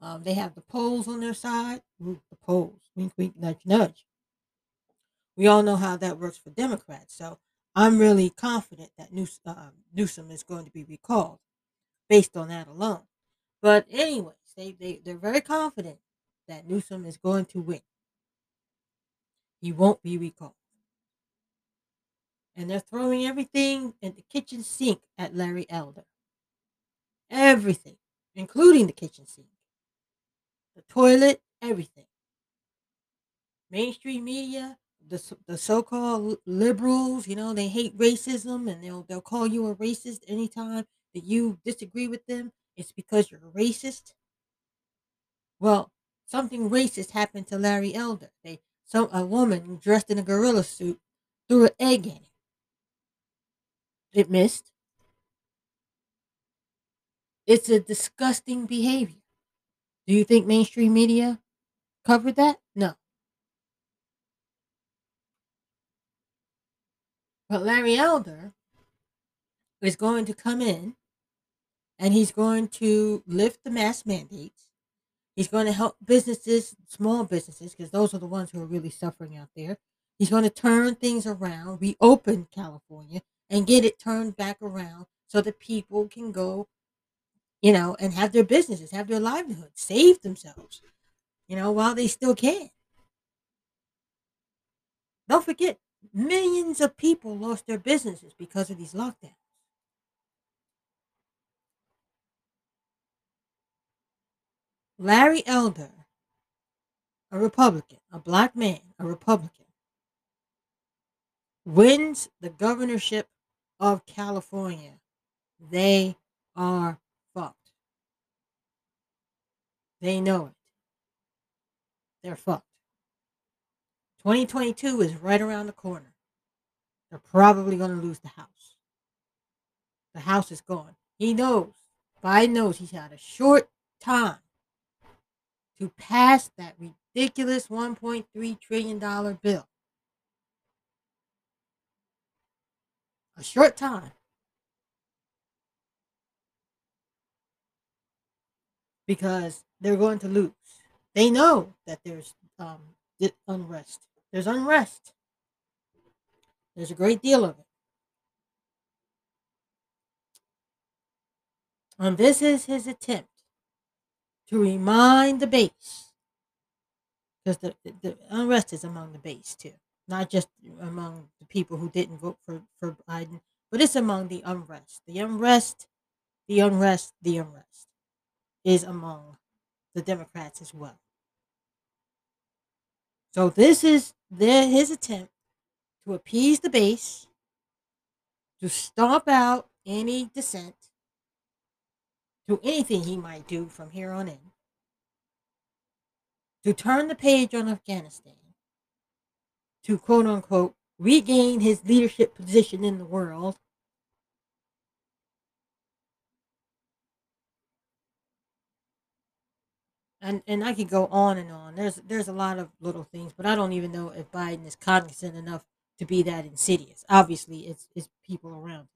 Speaker 1: Um, they have the polls on their side. Ooh, the polls. Wink, wink, nudge, nudge. We all know how that works for Democrats. So I'm really confident that News, uh, Newsom is going to be recalled based on that alone. But anyways, they, they, they're very confident that Newsom is going to win. He won't be recalled. And they're throwing everything in the kitchen sink at Larry Elder. Everything, including the kitchen sink, the toilet, everything. Mainstream media the the so-called liberals, you know, they hate racism and they'll they'll call you a racist anytime that you disagree with them. It's because you're a racist. Well, something racist happened to Larry Elder. They some a woman dressed in a gorilla suit threw an egg him. It missed. It's a disgusting behavior. Do you think mainstream media covered that? No. But Larry Elder is going to come in and he's going to lift the mask mandates. He's going to help businesses, small businesses, because those are the ones who are really suffering out there. He's going to turn things around, reopen California, and get it turned back around so that people can go, you know, and have their businesses, have their livelihood, save themselves, you know, while they still can. Don't forget, Millions of people lost their businesses because of these lockdowns. Larry Elder, a Republican, a black man, a Republican, wins the governorship of California. They are fucked. They know it. They're fucked. 2022 is right around the corner. They're probably going to lose the house. The house is gone. He knows. Biden knows he's had a short time to pass that ridiculous $1.3 trillion bill. A short time. Because they're going to lose. They know that there's um, unrest. There's unrest. There's a great deal of it. And this is his attempt to remind the base, because the, the, unrest is among the base too, not just among the people who didn't vote for, for Biden, but it's among the unrest. The unrest, the unrest, the unrest is among the Democrats as well. So this is their, his attempt to appease the base, to stomp out any dissent, to anything he might do from here on in, to turn the page on Afghanistan, to quote unquote regain his leadership position in the world. And, and I could go on and on. There's there's a lot of little things, but I don't even know if Biden is cognizant enough to be that insidious. Obviously, it's it's people around him.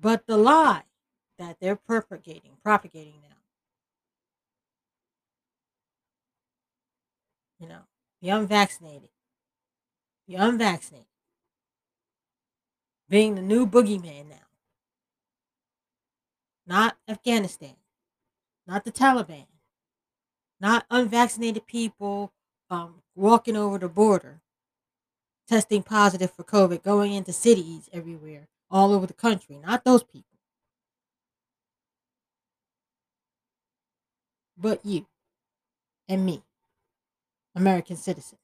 Speaker 1: But the lie that they're propagating, propagating now, you know, the unvaccinated, the unvaccinated, being the new boogeyman now. Not Afghanistan, not the Taliban, not unvaccinated people um, walking over the border, testing positive for COVID, going into cities everywhere, all over the country, not those people. But you and me, American citizens.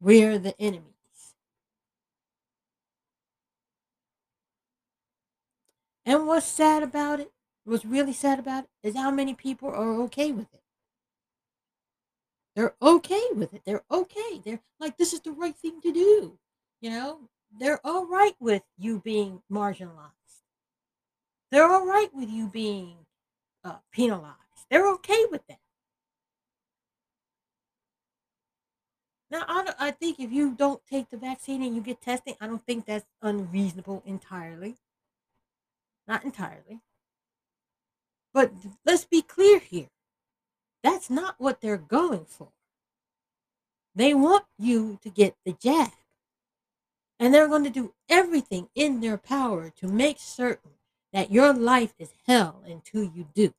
Speaker 1: We're the enemies. And what's sad about it, what's really sad about it, is how many people are okay with it. They're okay with it. They're okay. They're like, this is the right thing to do. You know, they're all right with you being marginalized. They're all right with you being uh, penalized. They're okay with that. Now, I, I think if you don't take the vaccine and you get tested, I don't think that's unreasonable entirely. Not entirely. But let's be clear here. That's not what they're going for. They want you to get the jab. And they're going to do everything in their power to make certain that your life is hell until you do.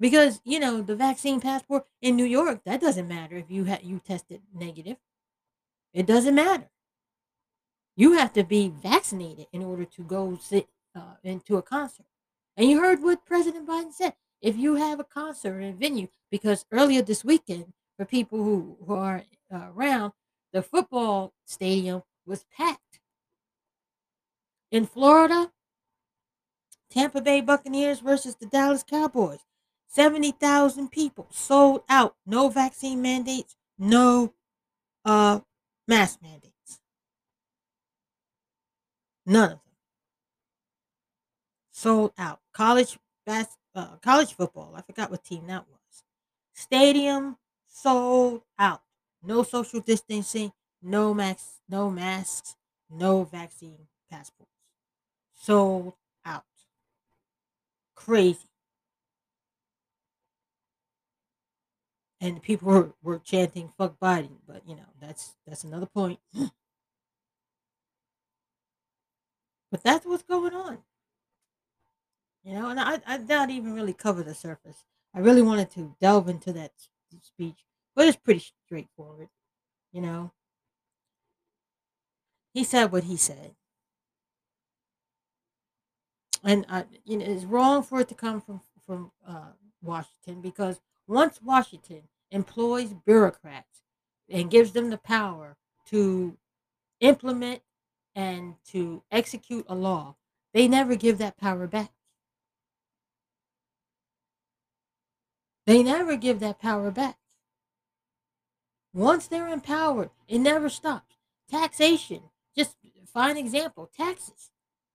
Speaker 1: Because, you know, the vaccine passport in New York, that doesn't matter if you ha- you tested negative. It doesn't matter. You have to be vaccinated in order to go sit uh, into a concert. And you heard what President Biden said if you have a concert in a venue, because earlier this weekend, for people who, who are around, the football stadium was packed. In Florida, Tampa Bay Buccaneers versus the Dallas Cowboys. 70,000 people sold out. No vaccine mandates, no uh, mask mandates. None of them. Sold out. College uh, college football. I forgot what team that was. Stadium sold out. No social distancing, no max, no masks, no vaccine passports. Sold out. Crazy. And people were, were chanting fuck Biden, but you know, that's that's another point. but that's what's going on. You know, and I, I not even really cover the surface. I really wanted to delve into that speech, but it's pretty straightforward. You know, he said what he said. and uh, you know it's wrong for it to come from from uh, Washington because once Washington employs bureaucrats and gives them the power to implement and to execute a law, they never give that power back. They never give that power back. Once they're empowered, it never stops. Taxation, just fine example, taxes.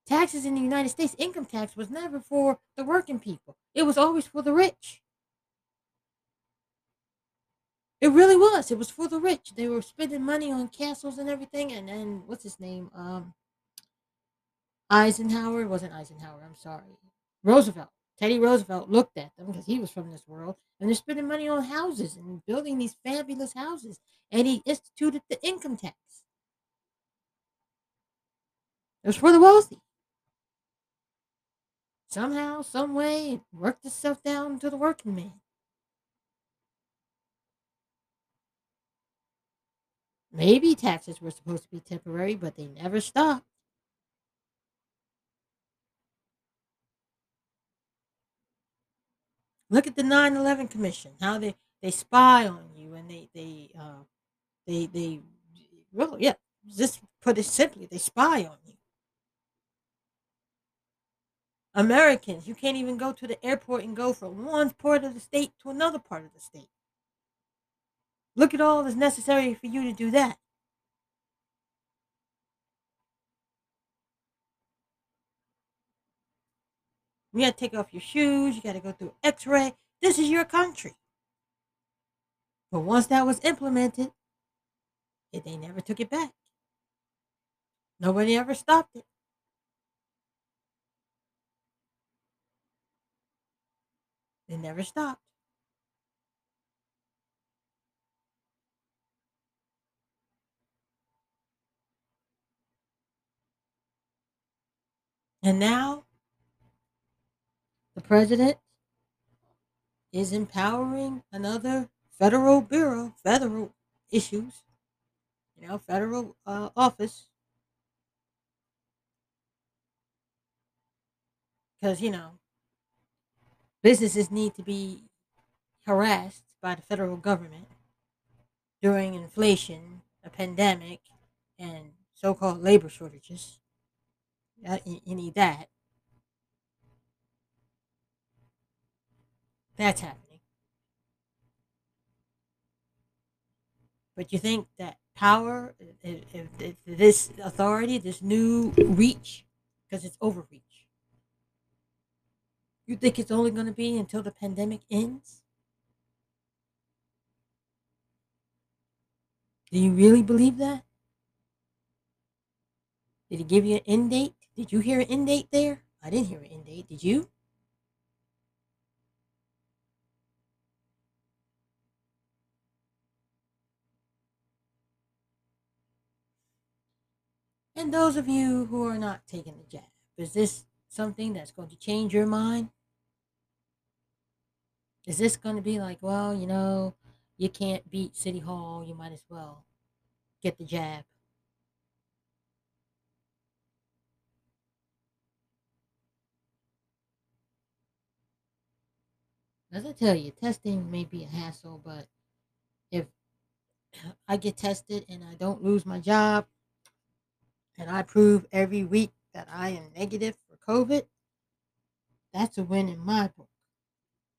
Speaker 1: Taxes in the United States, income tax was never for the working people. It was always for the rich. It really was. It was for the rich. They were spending money on castles and everything. And then what's his name? Um, Eisenhower it wasn't Eisenhower. I'm sorry, Roosevelt. Teddy Roosevelt looked at them because he was from this world, and they're spending money on houses and building these fabulous houses. And he instituted the income tax. It was for the wealthy. Somehow, some way, it worked itself down to the working man. Maybe taxes were supposed to be temporary, but they never stopped. Look at the 9/11 Commission. How they they spy on you and they they uh, they they really yeah. Just put it simply, they spy on you. Americans, you can't even go to the airport and go from one part of the state to another part of the state. Look at all that's necessary for you to do that. You got to take off your shoes. You got to go through x ray. This is your country. But once that was implemented, it, they never took it back. Nobody ever stopped it. They never stopped. And now the president is empowering another federal bureau, federal issues, you know, federal uh, office. Because, you know, businesses need to be harassed by the federal government during inflation, a pandemic, and so called labor shortages. You, need that. That's happening. But you think that power, if, if, if this authority, this new reach, because it's overreach, you think it's only going to be until the pandemic ends? Do you really believe that? Did he give you an end date? Did you hear an end date there? I didn't hear an end date. Did you? And those of you who are not taking the jab, is this something that's going to change your mind? Is this going to be like, well, you know, you can't beat City Hall, you might as well get the jab? As I tell you, testing may be a hassle, but if I get tested and I don't lose my job, and I prove every week that I am negative for COVID, that's a win in my book.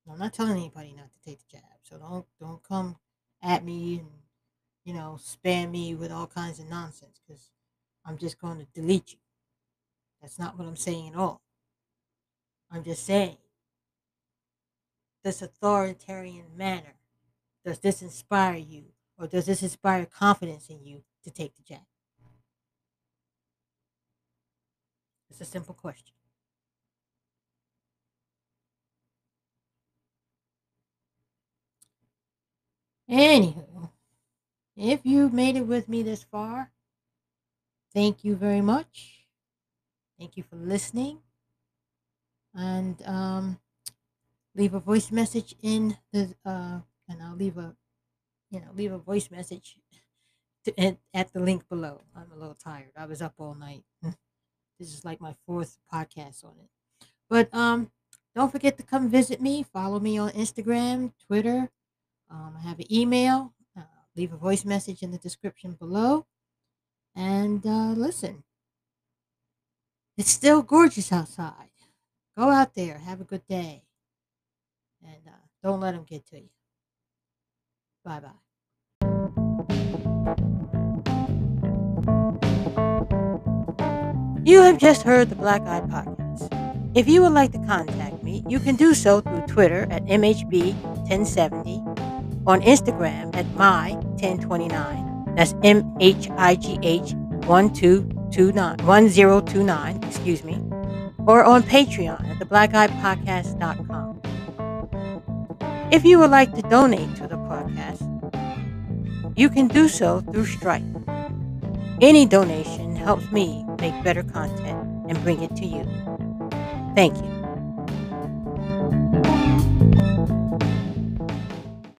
Speaker 1: I'm not telling anybody not to take the jab, so don't don't come at me and you know spam me with all kinds of nonsense because I'm just going to delete you. That's not what I'm saying at all. I'm just saying this authoritarian manner does this inspire you or does this inspire confidence in you to take the jab? It's a simple question. Anywho, if you've made it with me this far, thank you very much. Thank you for listening. And um, leave a voice message in the uh, and I'll leave a you know leave a voice message to, at, at the link below. I'm a little tired. I was up all night. This is like my fourth podcast on it. But um, don't forget to come visit me. Follow me on Instagram, Twitter. Um, I have an email. Uh, leave a voice message in the description below. And uh, listen, it's still gorgeous outside. Go out there, have a good day, and uh, don't let them get to you. Bye bye. You have just heard the Black Eye Podcast. If you would like to contact me, you can do so through Twitter at MHB1070, on Instagram at My1029, that's M H I G H 1229, 1029, excuse me, or on Patreon at theblackeyepodcast.com. If you would like to donate to the podcast, you can do so through Stripe. Any donation helps me make better content and bring it to you. Thank you.